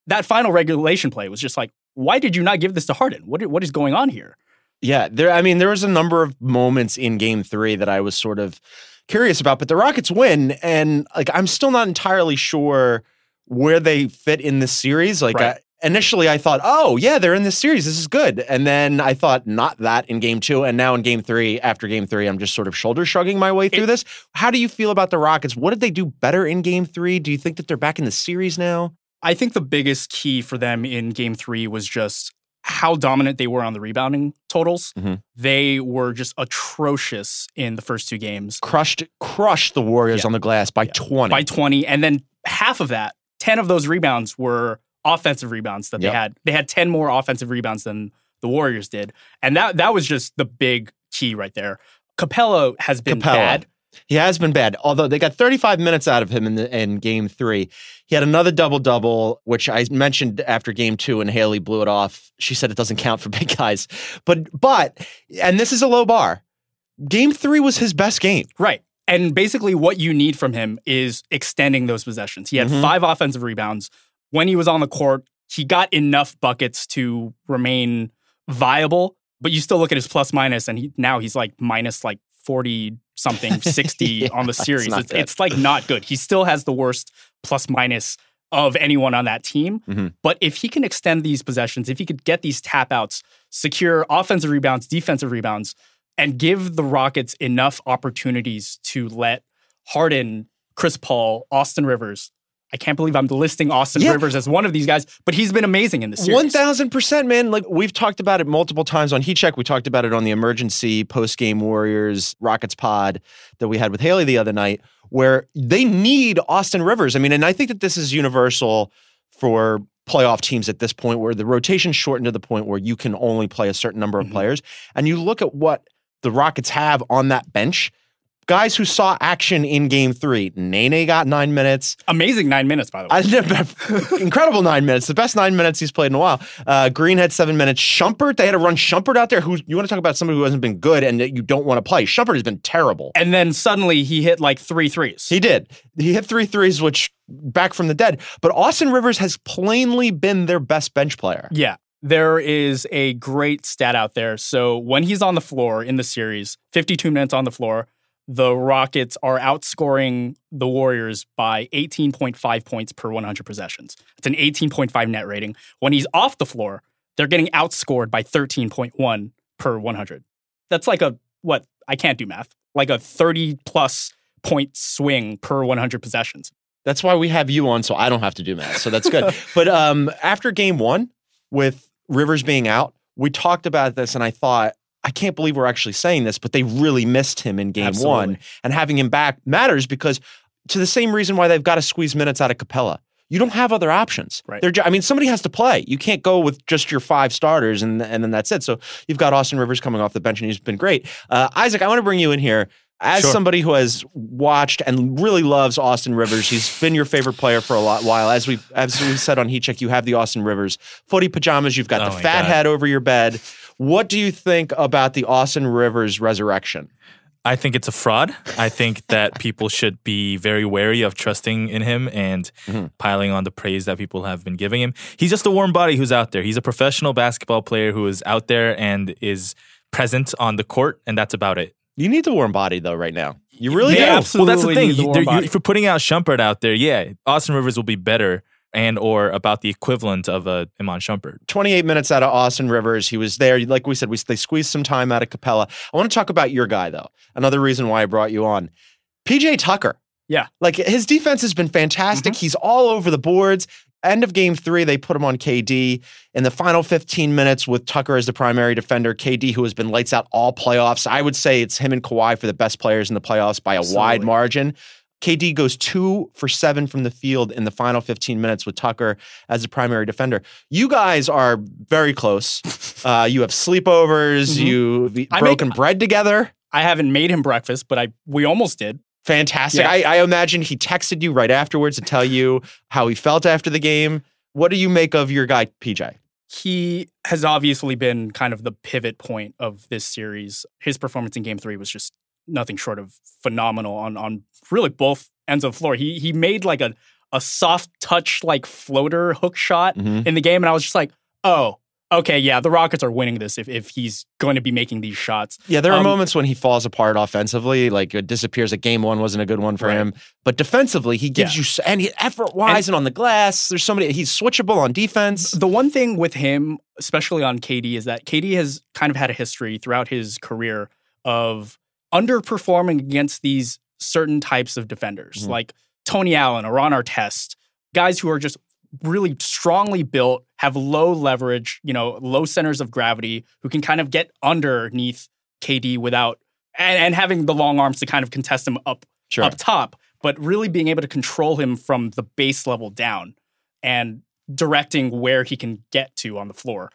That final regulation play was just like, why did you not give this to Harden? What, what is going on here? yeah, there. I mean, there was a number of moments in Game Three that I was sort of curious about, but the Rockets win, and like I'm still not entirely sure where they fit in this series. Like Right. I, initially, I thought, oh yeah, they're in this series. This is good, and then I thought not that in Game Two, and now in Game Three. After Game Three, I'm just sort of shoulder shrugging my way through this. How do you feel about the Rockets? What did they do better in Game Three? Do you think that they're back in the series now? I think the biggest key for them in game three was just how dominant they were on the rebounding totals. Mhm. They were just atrocious in the first two games Crushed, crushed the Warriors Yeah. on the glass by Yeah. 20. by 20. And then half of that, 10 of those rebounds were offensive rebounds that Yep. they had. They had 10 more offensive rebounds than the Warriors did. And that that was just the big key right there. Capela has been Capela. bad. He has been bad. Although they got 35 minutes out of him in the in game three. He had another double double, which I mentioned after game two, and Haley blew it off. She said it doesn't count for big guys. But but and this is a low bar. Game three was his best game. Right. And basically, what you need from him is extending those possessions. He had Mhm. five offensive rebounds. When he was on the court, he got enough buckets to remain viable. But you still look at his plus minus, and he, now he's like minus like 40 something, 60 Yeah, on the series. It's, it's like not good. He still has the worst plus minus of anyone on that team. Mhm. But if he can extend these possessions, if he could get these tap outs, secure offensive rebounds, defensive rebounds, and give the Rockets enough opportunities to let Harden, Chris Paul, Austin Rivers. I can't believe I'm listing Austin Yeah. Rivers as one of these guys, but he's been amazing in this series. One thousand percent, man. Like we've talked about it multiple times on Heat Check. We talked about it on the emergency post game Warriors Rockets pod that we had with Haley the other night, where they need Austin Rivers. I mean, and I think that this is universal for playoff teams at this point, where the rotation's shortened to the point where you can only play a certain number of Mhm. players, and you look at what the Rockets have on that bench. Guys who saw action in game three. Nene got nine minutes. Amazing nine minutes, by the way. Incredible nine minutes, the best nine minutes he's played in a while. Uh, Green had seven minutes. Shumpert, they had to run Shumpert out there. Who you want to talk about somebody who hasn't been good and that you don't want to play? Shumpert has been terrible. and then suddenly he hit like three threes. He did. He hit three threes, which back from the dead. But Austin Rivers has plainly been their best bench player. Yeah. There is a great stat out there. So when he's on the floor in the series, 52 minutes on the floor, the Rockets are outscoring the Warriors by 18.5 points per 100 possessions. It's an 18.5 net rating. When he's off the floor, they're getting outscored by 13.1 per 100. That's like a, what? I can't do math. Like a 30 plus point swing per 100 possessions. That's why we have you on, so I don't have to do math. So that's good. but um, after game one, with Rivers being out, we talked about this, and I thought, I can't believe we're actually saying this, but they really missed him in game Absolutely. one. And having him back matters because, to the same reason why they've got to squeeze minutes out of Capela. You don't have other options. Right. They're, I mean, somebody has to play. You can't go with just your five starters and and then that's it. So you've got Austin Rivers coming off the bench and he's been great. Uh, Isaac, I want to bring you in here as Sure. somebody who has watched and really loves Austin Rivers. He's been your favorite player for a lot while. As we as we said on Heat Check, you have the Austin Rivers footy pajamas. You've got Oh the fat God. hat over your bed. What do you think about the Austin Rivers resurrection? I think it's a fraud. I think that people should be very wary of trusting in him and Mhm. piling on the praise that people have been giving him. He's just a warm body who's out there. He's a professional basketball player who is out there and is present on the court, and that's about it. You need the warm body though right now. You really They do. absolutely well, that's the thing. the You- warm they're- you- if you're putting out Shumpert out there, yeah, Austin Rivers will be better and or about the equivalent of a Iman Shumpert. 28 minutes out of Austin Rivers. He was there. Like we said, we, they squeezed some time out of Capela. I want to talk about your guy, though. Another reason why I brought you on. PJ Tucker. Yeah. Like his defense has been fantastic. Mm-hmm. He's all over the boards. End of game three, they put him on KD. In the final 15 minutes with Tucker as the primary defender, KD, who has been lights out all playoffs, I would say it's him and Kawhi for the best players in the playoffs by a wide margin. KD goes two for seven from the field in the final 15 minutes with Tucker as the primary defender. You guys are very close. Uh, you have sleepovers. Mhm. You've I broken bread together. I haven't made him breakfast, but I we almost did. Fantastic. Yeah. I, I imagine he texted you right afterwards to tell you how he felt after the game. What do you make of your guy, PJ? he has obviously been kind of the pivot point of this series. His performance in game three was just nothing short of phenomenal on on really both ends of the floor. He he made like a a soft touch like floater hook shot Mhm. in the game, and I was just like, oh, okay, yeah, the Rockets are winning this if if he's going to be making these shots. Yeah, there are Um, moments when he falls apart offensively, like it disappears. Like game one wasn't a good one for Right. him, but defensively, he gives Yeah. you and he, effort wise and, on the glass. There's somebody he's switchable on defense. The one thing with him, especially on KD, is that KD has kind of had a history throughout his career of underperforming against these certain types of defenders, Mhm. like Tony Allen or Ron Artest, guys who are just really strongly built, have low leverage, you know, low centers of gravity, who can kind of get underneath KD without and, and having the long arms to kind of contest him up Sure. up top, but really being able to control him from the base level down and directing where he can get to on the floor.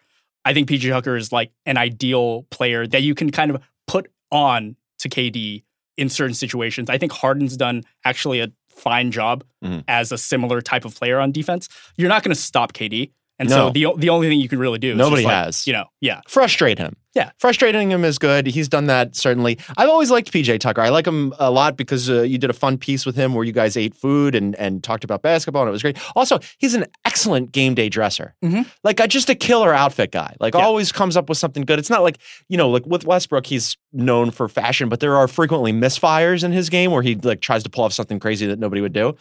I think PJ Tucker is like an ideal player that you can kind of put on to KD in certain situations. I think Harden's done actually a fine job Mhm. as a similar type of player on defense. You're not going to stop KD. And No. so the the only thing you can really do is Nobody just like, has. you know, yeah. frustrate him. Yeah. Frustrating him is good. He's done that certainly. I've always liked PJ Tucker. I like him a lot because uh, you did a fun piece with him where you guys ate food and, and talked about basketball and it was great. Also, he's an excellent game day dresser. Mhm. Like uh, just a killer outfit guy. Like Yeah. always comes up with something good. It's not like, you know, like with Westbrook, he's known for fashion, but there are frequently misfires in his game where he like tries to pull off something crazy that nobody would do.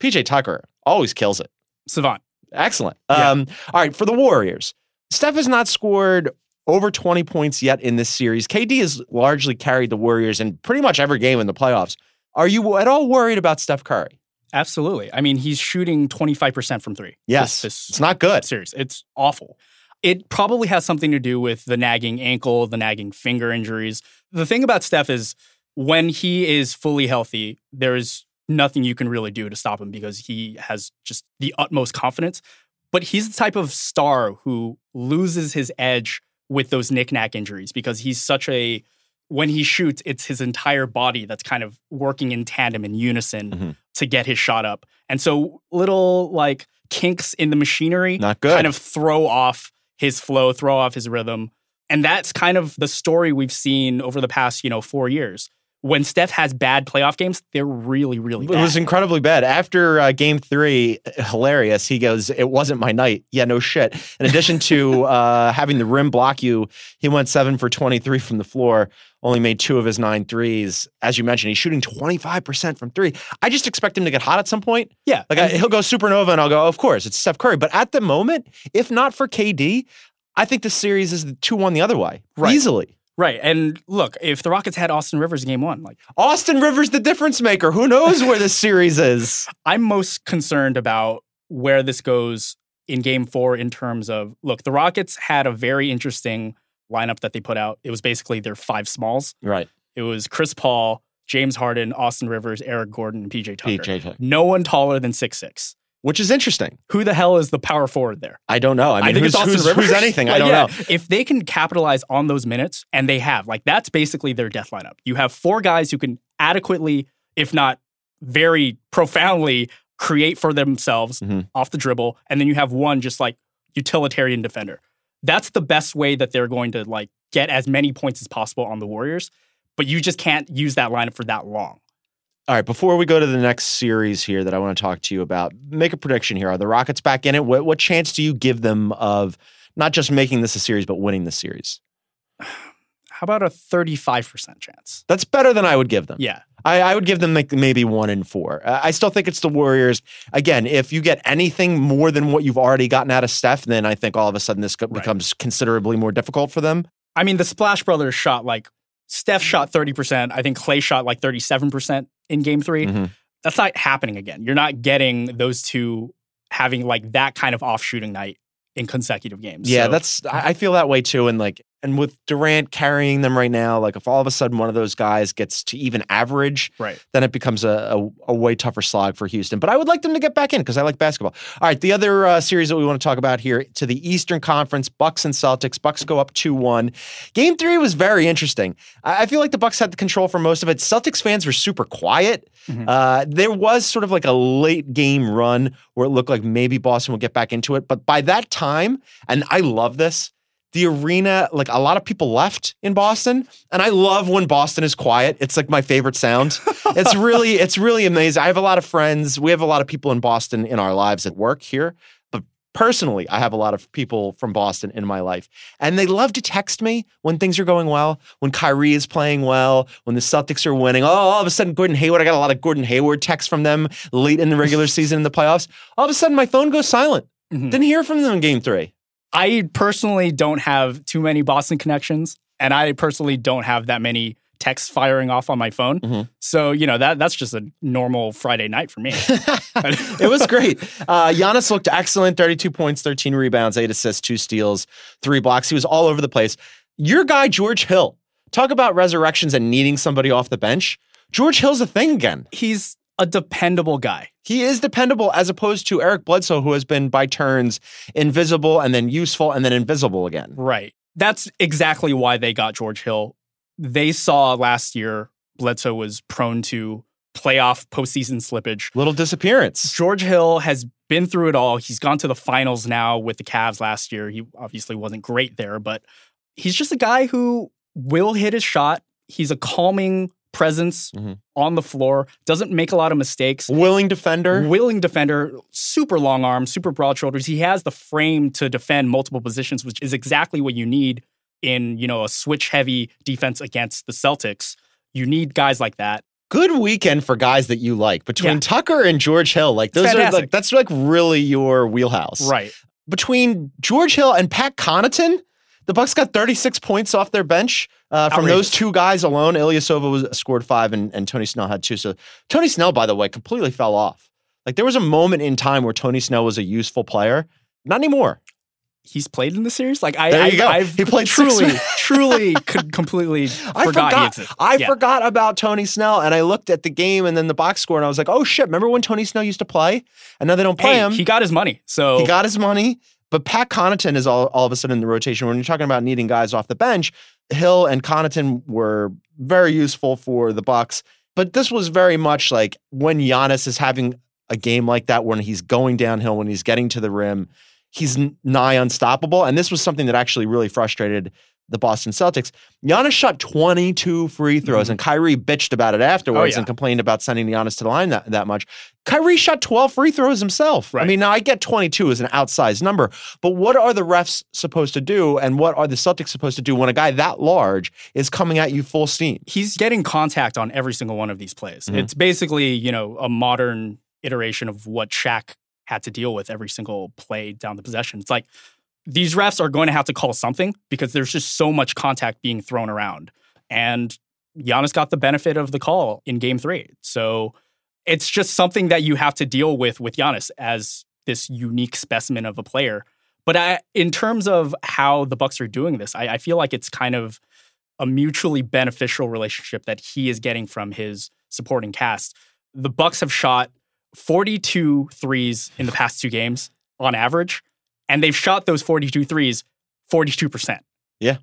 PJ Tucker always kills it. Savant. Excellent. Yeah. Um, all right, for the Warriors, Steph has not scored over 20 points yet in this series. KD has largely carried the Warriors in pretty much every game in the playoffs. Are you at all worried about Steph Curry? Absolutely. I mean, he's shooting 25% from three. Yes. This, It's not good. series. It's awful. It probably has something to do with the nagging ankle, the nagging finger injuries. The thing about Steph is when he is fully healthy, there is nothing you can really do to stop him because he has just the utmost confidence. But he's the type of star who loses his edge with those knick-knack injuries because he's such a when he shoots, it's his entire body that's kind of working in tandem in unison Mhm. to get his shot up. And so little like kinks in the machinery Not good. kind of throw off his flow, throw off his rhythm. And that's kind of the story we've seen over the past, you know, four years. When Steph has bad playoff games, they're really, really It was incredibly bad. After uh, game three, hilarious. He goes, It wasn't my night. Yeah, no shit. In addition to uh, having the rim block you, he went seven for 23 from the floor, only made two of his nine threes. As you mentioned, he's shooting 25% from three. I just expect him to get hot at some point. yeah. Like I, he'll go supernova, and I'll go, of course, it's Steph Curry. But at the moment, if not for KD, I think the series is two one the other way Right. easily. Right. And look, if the Rockets had Austin Rivers game one, like Austin Rivers, the difference maker. Who knows where this series is? I'm most concerned about where this goes in game four in terms of look, the Rockets had a very interesting lineup that they put out. It was basically their five smalls. Right, It was Chris Paul, James Harden, Austin Rivers, Eric Gordon, and PJ Tucker. PJ Tucker. No one taller than six six. Which is interesting. Who the hell is the power forward there? I don't know. I mean, think who's, it's Austin who's, Rivers. who's anything? I don't yeah, know. If they can capitalize on those minutes, and they have, like that's basically their death lineup. You have four guys who can adequately, if not very profoundly, create for themselves Mhm. off the dribble, and then you have one just like utilitarian defender. That's the best way that they're going to like get as many points as possible on the Warriors. But you just can't use that lineup for that long. All right, before we go to the next series here that I want to talk to you about, make a prediction here. Are the Rockets back in it? What, what chance do you give them of not just making this a series, but winning the series? How about a 35% chance? That's better than I would give them. Yeah. I, I would give them like maybe one in four. Uh, I still think it's the Warriors. Again, if you get anything more than what you've already gotten out of Steph, then I think all of a sudden this Right. becomes considerably more difficult for them. I mean, the Splash Brothers shot like Steph shot 30%. I think Clay shot like 37% in game 3 Mhm. That's not happening again. You're not getting those two having like that kind of off shooting night in consecutive games. Yeah, So, that's I feel that way too. And like, and with Durant carrying them right now, like if all of a sudden one of those guys gets to even average, right. then it becomes a, a, a way tougher slog for Houston. But I would like them to get back in because I like basketball. All right, the other uh, series that we want to talk about here to the Eastern Conference, Bucks and Celtics. Bucks go up two one. Game three was very interesting. I, I feel like the Bucks had the control for most of it. Celtics fans were super quiet. Mhm. Uh, there was sort of like a late game run where it looked like maybe Boston would get back into it, but by that time, and I love this the arena, like a lot of people left in Boston. And I love when Boston is quiet. It's like my favorite sound. it's really, it's really amazing. I have a lot of friends. We have a lot of people in Boston in our lives at work here. But personally, I have a lot of people from Boston in my life. And they love to text me when things are going well, when Kyrie is playing well, when the Celtics are winning. Oh, all of a sudden, Gordon Hayward, I got a lot of Gordon Hayward texts from them late in the regular season in the playoffs. All of a sudden, my phone goes silent. Mhm. Didn't hear from them in game three. I personally don't have too many Boston connections, and I personally don't have that many texts firing off on my phone. Mhm. So, you know, that that's just a normal Friday night for me. it was great. Uh, Giannis looked excellent 32 points, 13 rebounds, eight assists, two steals, three blocks. He was all over the place. Your guy, George Hill, talk about resurrections and needing somebody off the bench. George Hill's a thing again. He's a dependable guy. He is dependable as opposed to Eric Bledsoe, who has been by turns invisible and then useful and then invisible again. Right. That's exactly why they got George Hill. They saw last year Bledsoe was prone to playoff postseason slippage. Little disappearance. George Hill has been through it all. He's gone to the finals now with the Cavs last year. He obviously wasn't great there, but he's just a guy who will hit his shot. He's a calming presence Mhm. on the floor, doesn't make a lot of mistakes. Willing defender. Willing defender, super long arms, super broad shoulders. He has the frame to defend multiple positions, which is exactly what you need in, you know, a switch heavy defense against the Celtics. You need guys like that. Good weekend for guys that you like. Between Yeah. Tucker and George Hill, like those are like that's like really your wheelhouse. Right. between George Hill and Pat Connaughton, the Bucks got 36 points off their bench uh, from those two guys alone. Ilyasova was scored five, and, and Tony Snell had two. So Tony Snell, by the way, completely fell off. Like there was a moment in time where Tony Snell was a useful player. Not anymore. He's played in the series. Like I, There I, go. I've He played truly, truly, completely I forgot, forgot. I Yeah. forgot about Tony Snell, and I looked at the game and then the box score, and I was like, "Oh shit! Remember when Tony Snell used to play? And now they don't play Hey, him. he got his money. So He got his money, but Pat Connaughton is all, all of a sudden in the rotation. When you're talking about needing guys off the bench, Hill and Connaughton were very useful for the Bucks. But this was very much like when Giannis is having a game like that, when he's going downhill, when he's getting to the rim, he's nigh unstoppable. And this was something that actually really frustrated the Boston Celtics. Giannis shot 22 free throws, Mhm. and Kyrie bitched about it afterwards yeah. and complained about sending Giannis to the line that, that much. Kyrie shot 12 free throws himself. I mean, now I get 22 as an outsized number, but what are the refs supposed to do and what are the Celtics supposed to do when a guy that large is coming at you full steam? he's getting contact on every single one of these plays. Mhm. It's basically, you know, a modern iteration of what Shaq had to deal with every single play down the possession. It's like these refs are going to have to call something because there's just so much contact being thrown around. And Giannis got the benefit of the call in game three. So it's just something that you have to deal with with Giannis as this unique specimen of a player. But I, in terms of how the Bucks are doing this, I, I feel like it's kind of a mutually beneficial relationship that he is getting from his supporting cast. The Bucks have shot 42 threes in the past two games on average, and they've shot those 42 threes 42%. Yeah.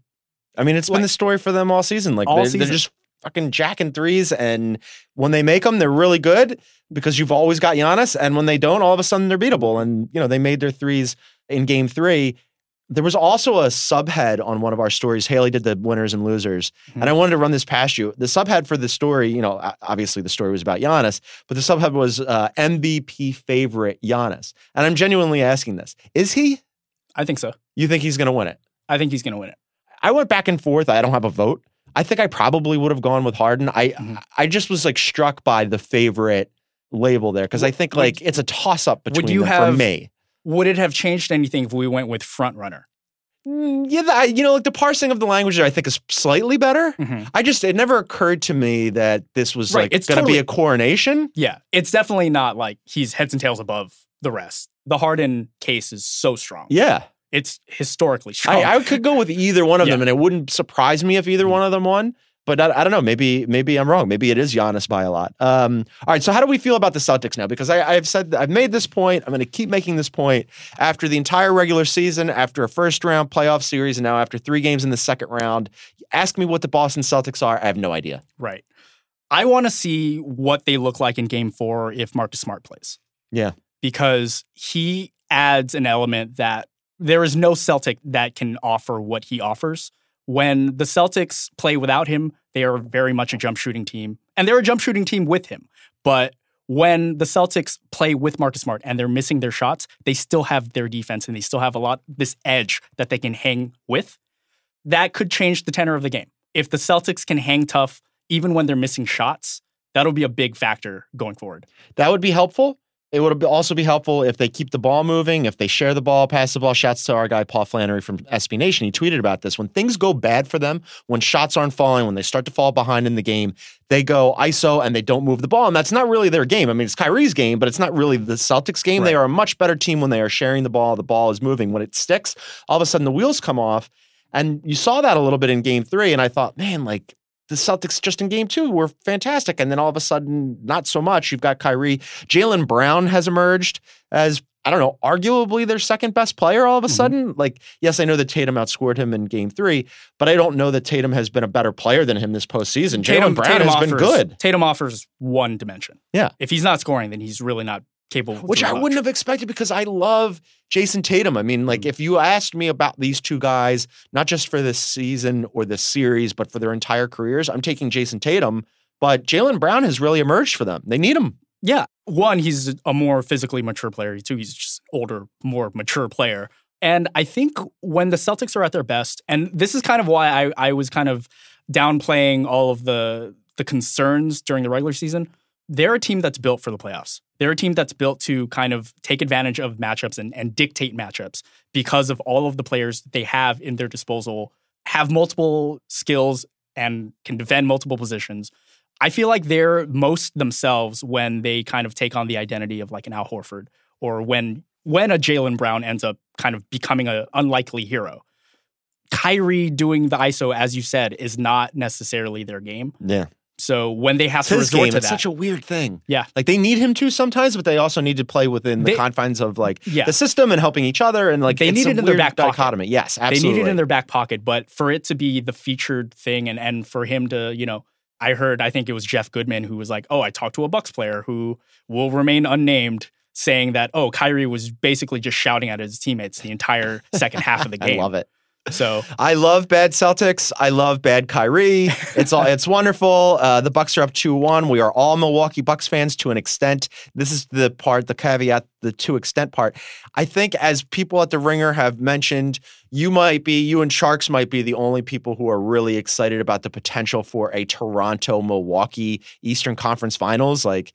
I mean, it's been the story for them all season. Like All they're, season. they're just fucking jacking threes, and when they make them, they're really good because you've always got Giannis. And when they don't, all of a sudden they're beatable. And you know they made their threes in Game Three. There was also a subhead on one of our stories. Haley did the winners and losers, and I wanted to run this past you. The subhead for the story, you know, obviously the story was about Giannis, but the subhead was uh, MVP favorite Giannis. And I'm genuinely asking this: Is he? I think so. You think he's going to win it? I think he's going to win it. I went back and forth. I don't have a vote. I think I probably would have gone with Harden. I Mhm. I just was like struck by the favorite label there because I think like it's a toss up between you them for have- me. Would it have changed anything if we went with front runner? Mm, Yeah, you know, like the parsing of the language I think is slightly better. Mhm. I just it never occurred to me that this was Right, like it's going to be a coronation. Yeah, it's definitely not like he's heads and tails above the rest. The Harden case is so strong. Yeah, It's historically strong. I, I could go with either one of Yeah. them, and it wouldn't surprise me if either one of them won. But I, I don't know. Maybe maybe I'm wrong. Maybe it is Giannis by a lot. Um, all right. So how do we feel about the Celtics now? Because I, I've said I've made this point. I'm going to keep making this point after the entire regular season, after a first round playoff series, and now after three games in the second round. Ask me what the Boston Celtics are. I have no idea. Right. I want to see what they look like in game four if Marcus Smart plays. Yeah. Because he adds an element that there is no Celtic that can offer what he offers. When the Celtics play without him, they are very much a jump shooting team, and they're a jump shooting team with him. But when the Celtics play with Marcus Smart and they're missing their shots, they still have their defense and they still have a lot this edge that they can hang with. That could change the tenor of the game. If the Celtics can hang tough even when they're missing shots, that'll be a big factor going forward. That would be helpful. It would also be helpful if they keep the ball moving, if they share the ball, pass the ball. Shouts to our guy Paul Flannery from SB Nation. He tweeted about this. When things go bad for them, when shots aren't falling, when they start to fall behind in the game, they go ISO and they don't move the ball. And that's not really their game. I mean, it's Kyrie's game, but it's not really the Celtics game. They are a much better team when they are sharing the ball. The ball is moving. When it sticks, all of a sudden the wheels come off. And you saw that a little bit in game three. And I thought, man, like the Celtics just in game two were fantastic. And then all of a sudden, not so much. You've got Kyrie. Jaylen Brown has emerged as, I don't know, arguably their second best player all of a Mhm. sudden. Like, yes, I know that Tatum outscored him in game three, but I don't know that Tatum has been a better player than him this postseason. Jaylen Brown has been good. Tatum offers one dimension. Yeah. If he's not scoring, then he's really not capable. of Which doing I wouldn't have expected because I love Jayson Tatum. I mean, like, mm. if you asked me about these two guys, not just for this season or this series, but for their entire careers, I'm taking Jayson Tatum. But Jaylen Brown has really emerged for them. They need him. Yeah. One, he's a more physically mature player. Two, he's just older, more mature player. And I think when the Celtics are at their best, and this is kind of why I, I was kind of downplaying all of the the concerns during the regular season, they're a team that's built for the playoffs. They're a team that's built to kind of take advantage of matchups and, and dictate matchups because of all of the players they have in their disposal, have multiple skills and can defend multiple positions. I feel like they're most themselves when they kind of take on the identity of like an Al Horford or when when a Jaylen Brown ends up kind of becoming an unlikely hero. Kyrie doing the ISO, as you said, is not necessarily their game. Yeah. So when they have It's to resort game. to It's that, such a weird thing. Yeah. Like they need him to sometimes, but they also need to play within the They- confines of like yeah, the system and helping each other. And like They need it in their back pocket. dichotomy. Yes, they need it in their back pocket. But for it to be the featured thing, and and for him to, you know, I heard, I think it was Jeff Goodman who was like, "Oh, I talked to a Bucks player who will remain unnamed." Saying that, oh, Kyrie was basically just shouting at his teammates the entire second half of the game. I love it. So I love bad Celtics. I love bad Kyrie. It's all it's wonderful. Uh, the Bucks are up two one. We are all Milwaukee Bucks fans to an extent. This is the part, the caveat, the to extent part. I think as people at the Ringer have mentioned, you might be, you and Sharks might be the only people who are really excited about the potential for a Toronto Milwaukee Eastern Conference Finals. Like.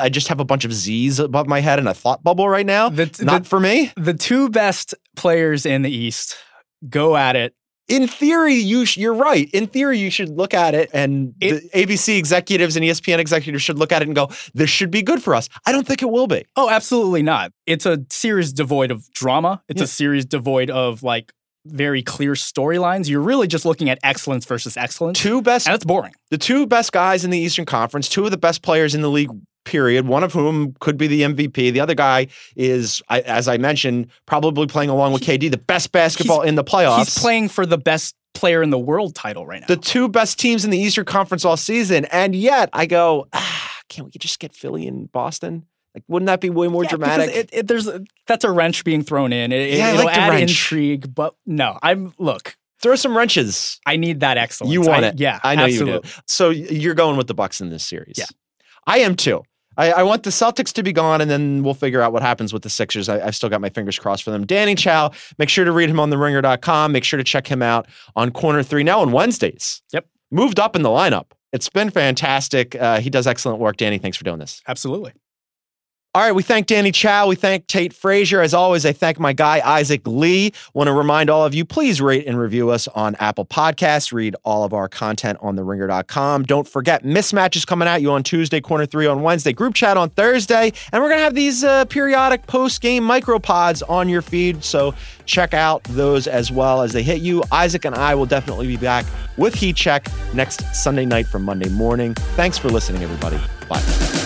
I just have a bunch of Z's above my head in a thought bubble right now. The- Not the- for me. the two best players in the East go at it. in theory, you sh- you're right. In theory, you should look at it, and It- the ABC executives and ESPN executives should look at it and go, "This should be good for us." I don't think it will be. Oh, absolutely not. It's a series devoid of drama. It's Yeah. a series devoid of like very clear storylines. You're really just looking at excellence versus excellence. Two best, and it's boring. the two best guys in the Eastern Conference, two of the best players in the league. Period. One of whom could be the MVP. The other guy is, as I mentioned, probably playing along with KD, the best basketball in the playoffs. He's playing for the best player in the world title right now. the two best teams in the Eastern Conference all season, and yet I go, ah, can't we just get Philly and Boston? Like, wouldn't that be way more Yeah, dramatic? It, it, there's that's a wrench being thrown in. It, Yeah, it'll like the add wrench. intrigue, but no, I'm look. Throw some wrenches. I need that excellence. You want I- it. Yeah, I know absolutely. you do. So you're going with the Bucks in this series. Yeah. I am too. I, I want the Celtics to be gone, and then we'll figure out what happens with the Sixers. I, I've still got my fingers crossed for them. Danny Chau, make sure to read him on theringer.com. Make sure to check him out on Corner 3 now on Wednesdays. Yep. Moved up in the lineup. It's been fantastic. Uh, he does excellent work. Danny, thanks for doing this. Absolutely. All right, we thank Danny Chau. We thank Tate Frazier. As always, I thank my guy, Isaac Lee. Want to remind all of you, please rate and review us on Apple Podcasts. Read all of our content on theringer.com. Don't forget, Mismatch is coming at you on Tuesday, Corner 3 on Wednesday, Group Chat on Thursday. And we're going to have these uh, periodic post game micropods on your feed. So check out those as well as they hit you. Isaac and I will definitely be back with Heat Check next Sunday night from Monday morning. Thanks for listening, everybody. Bye.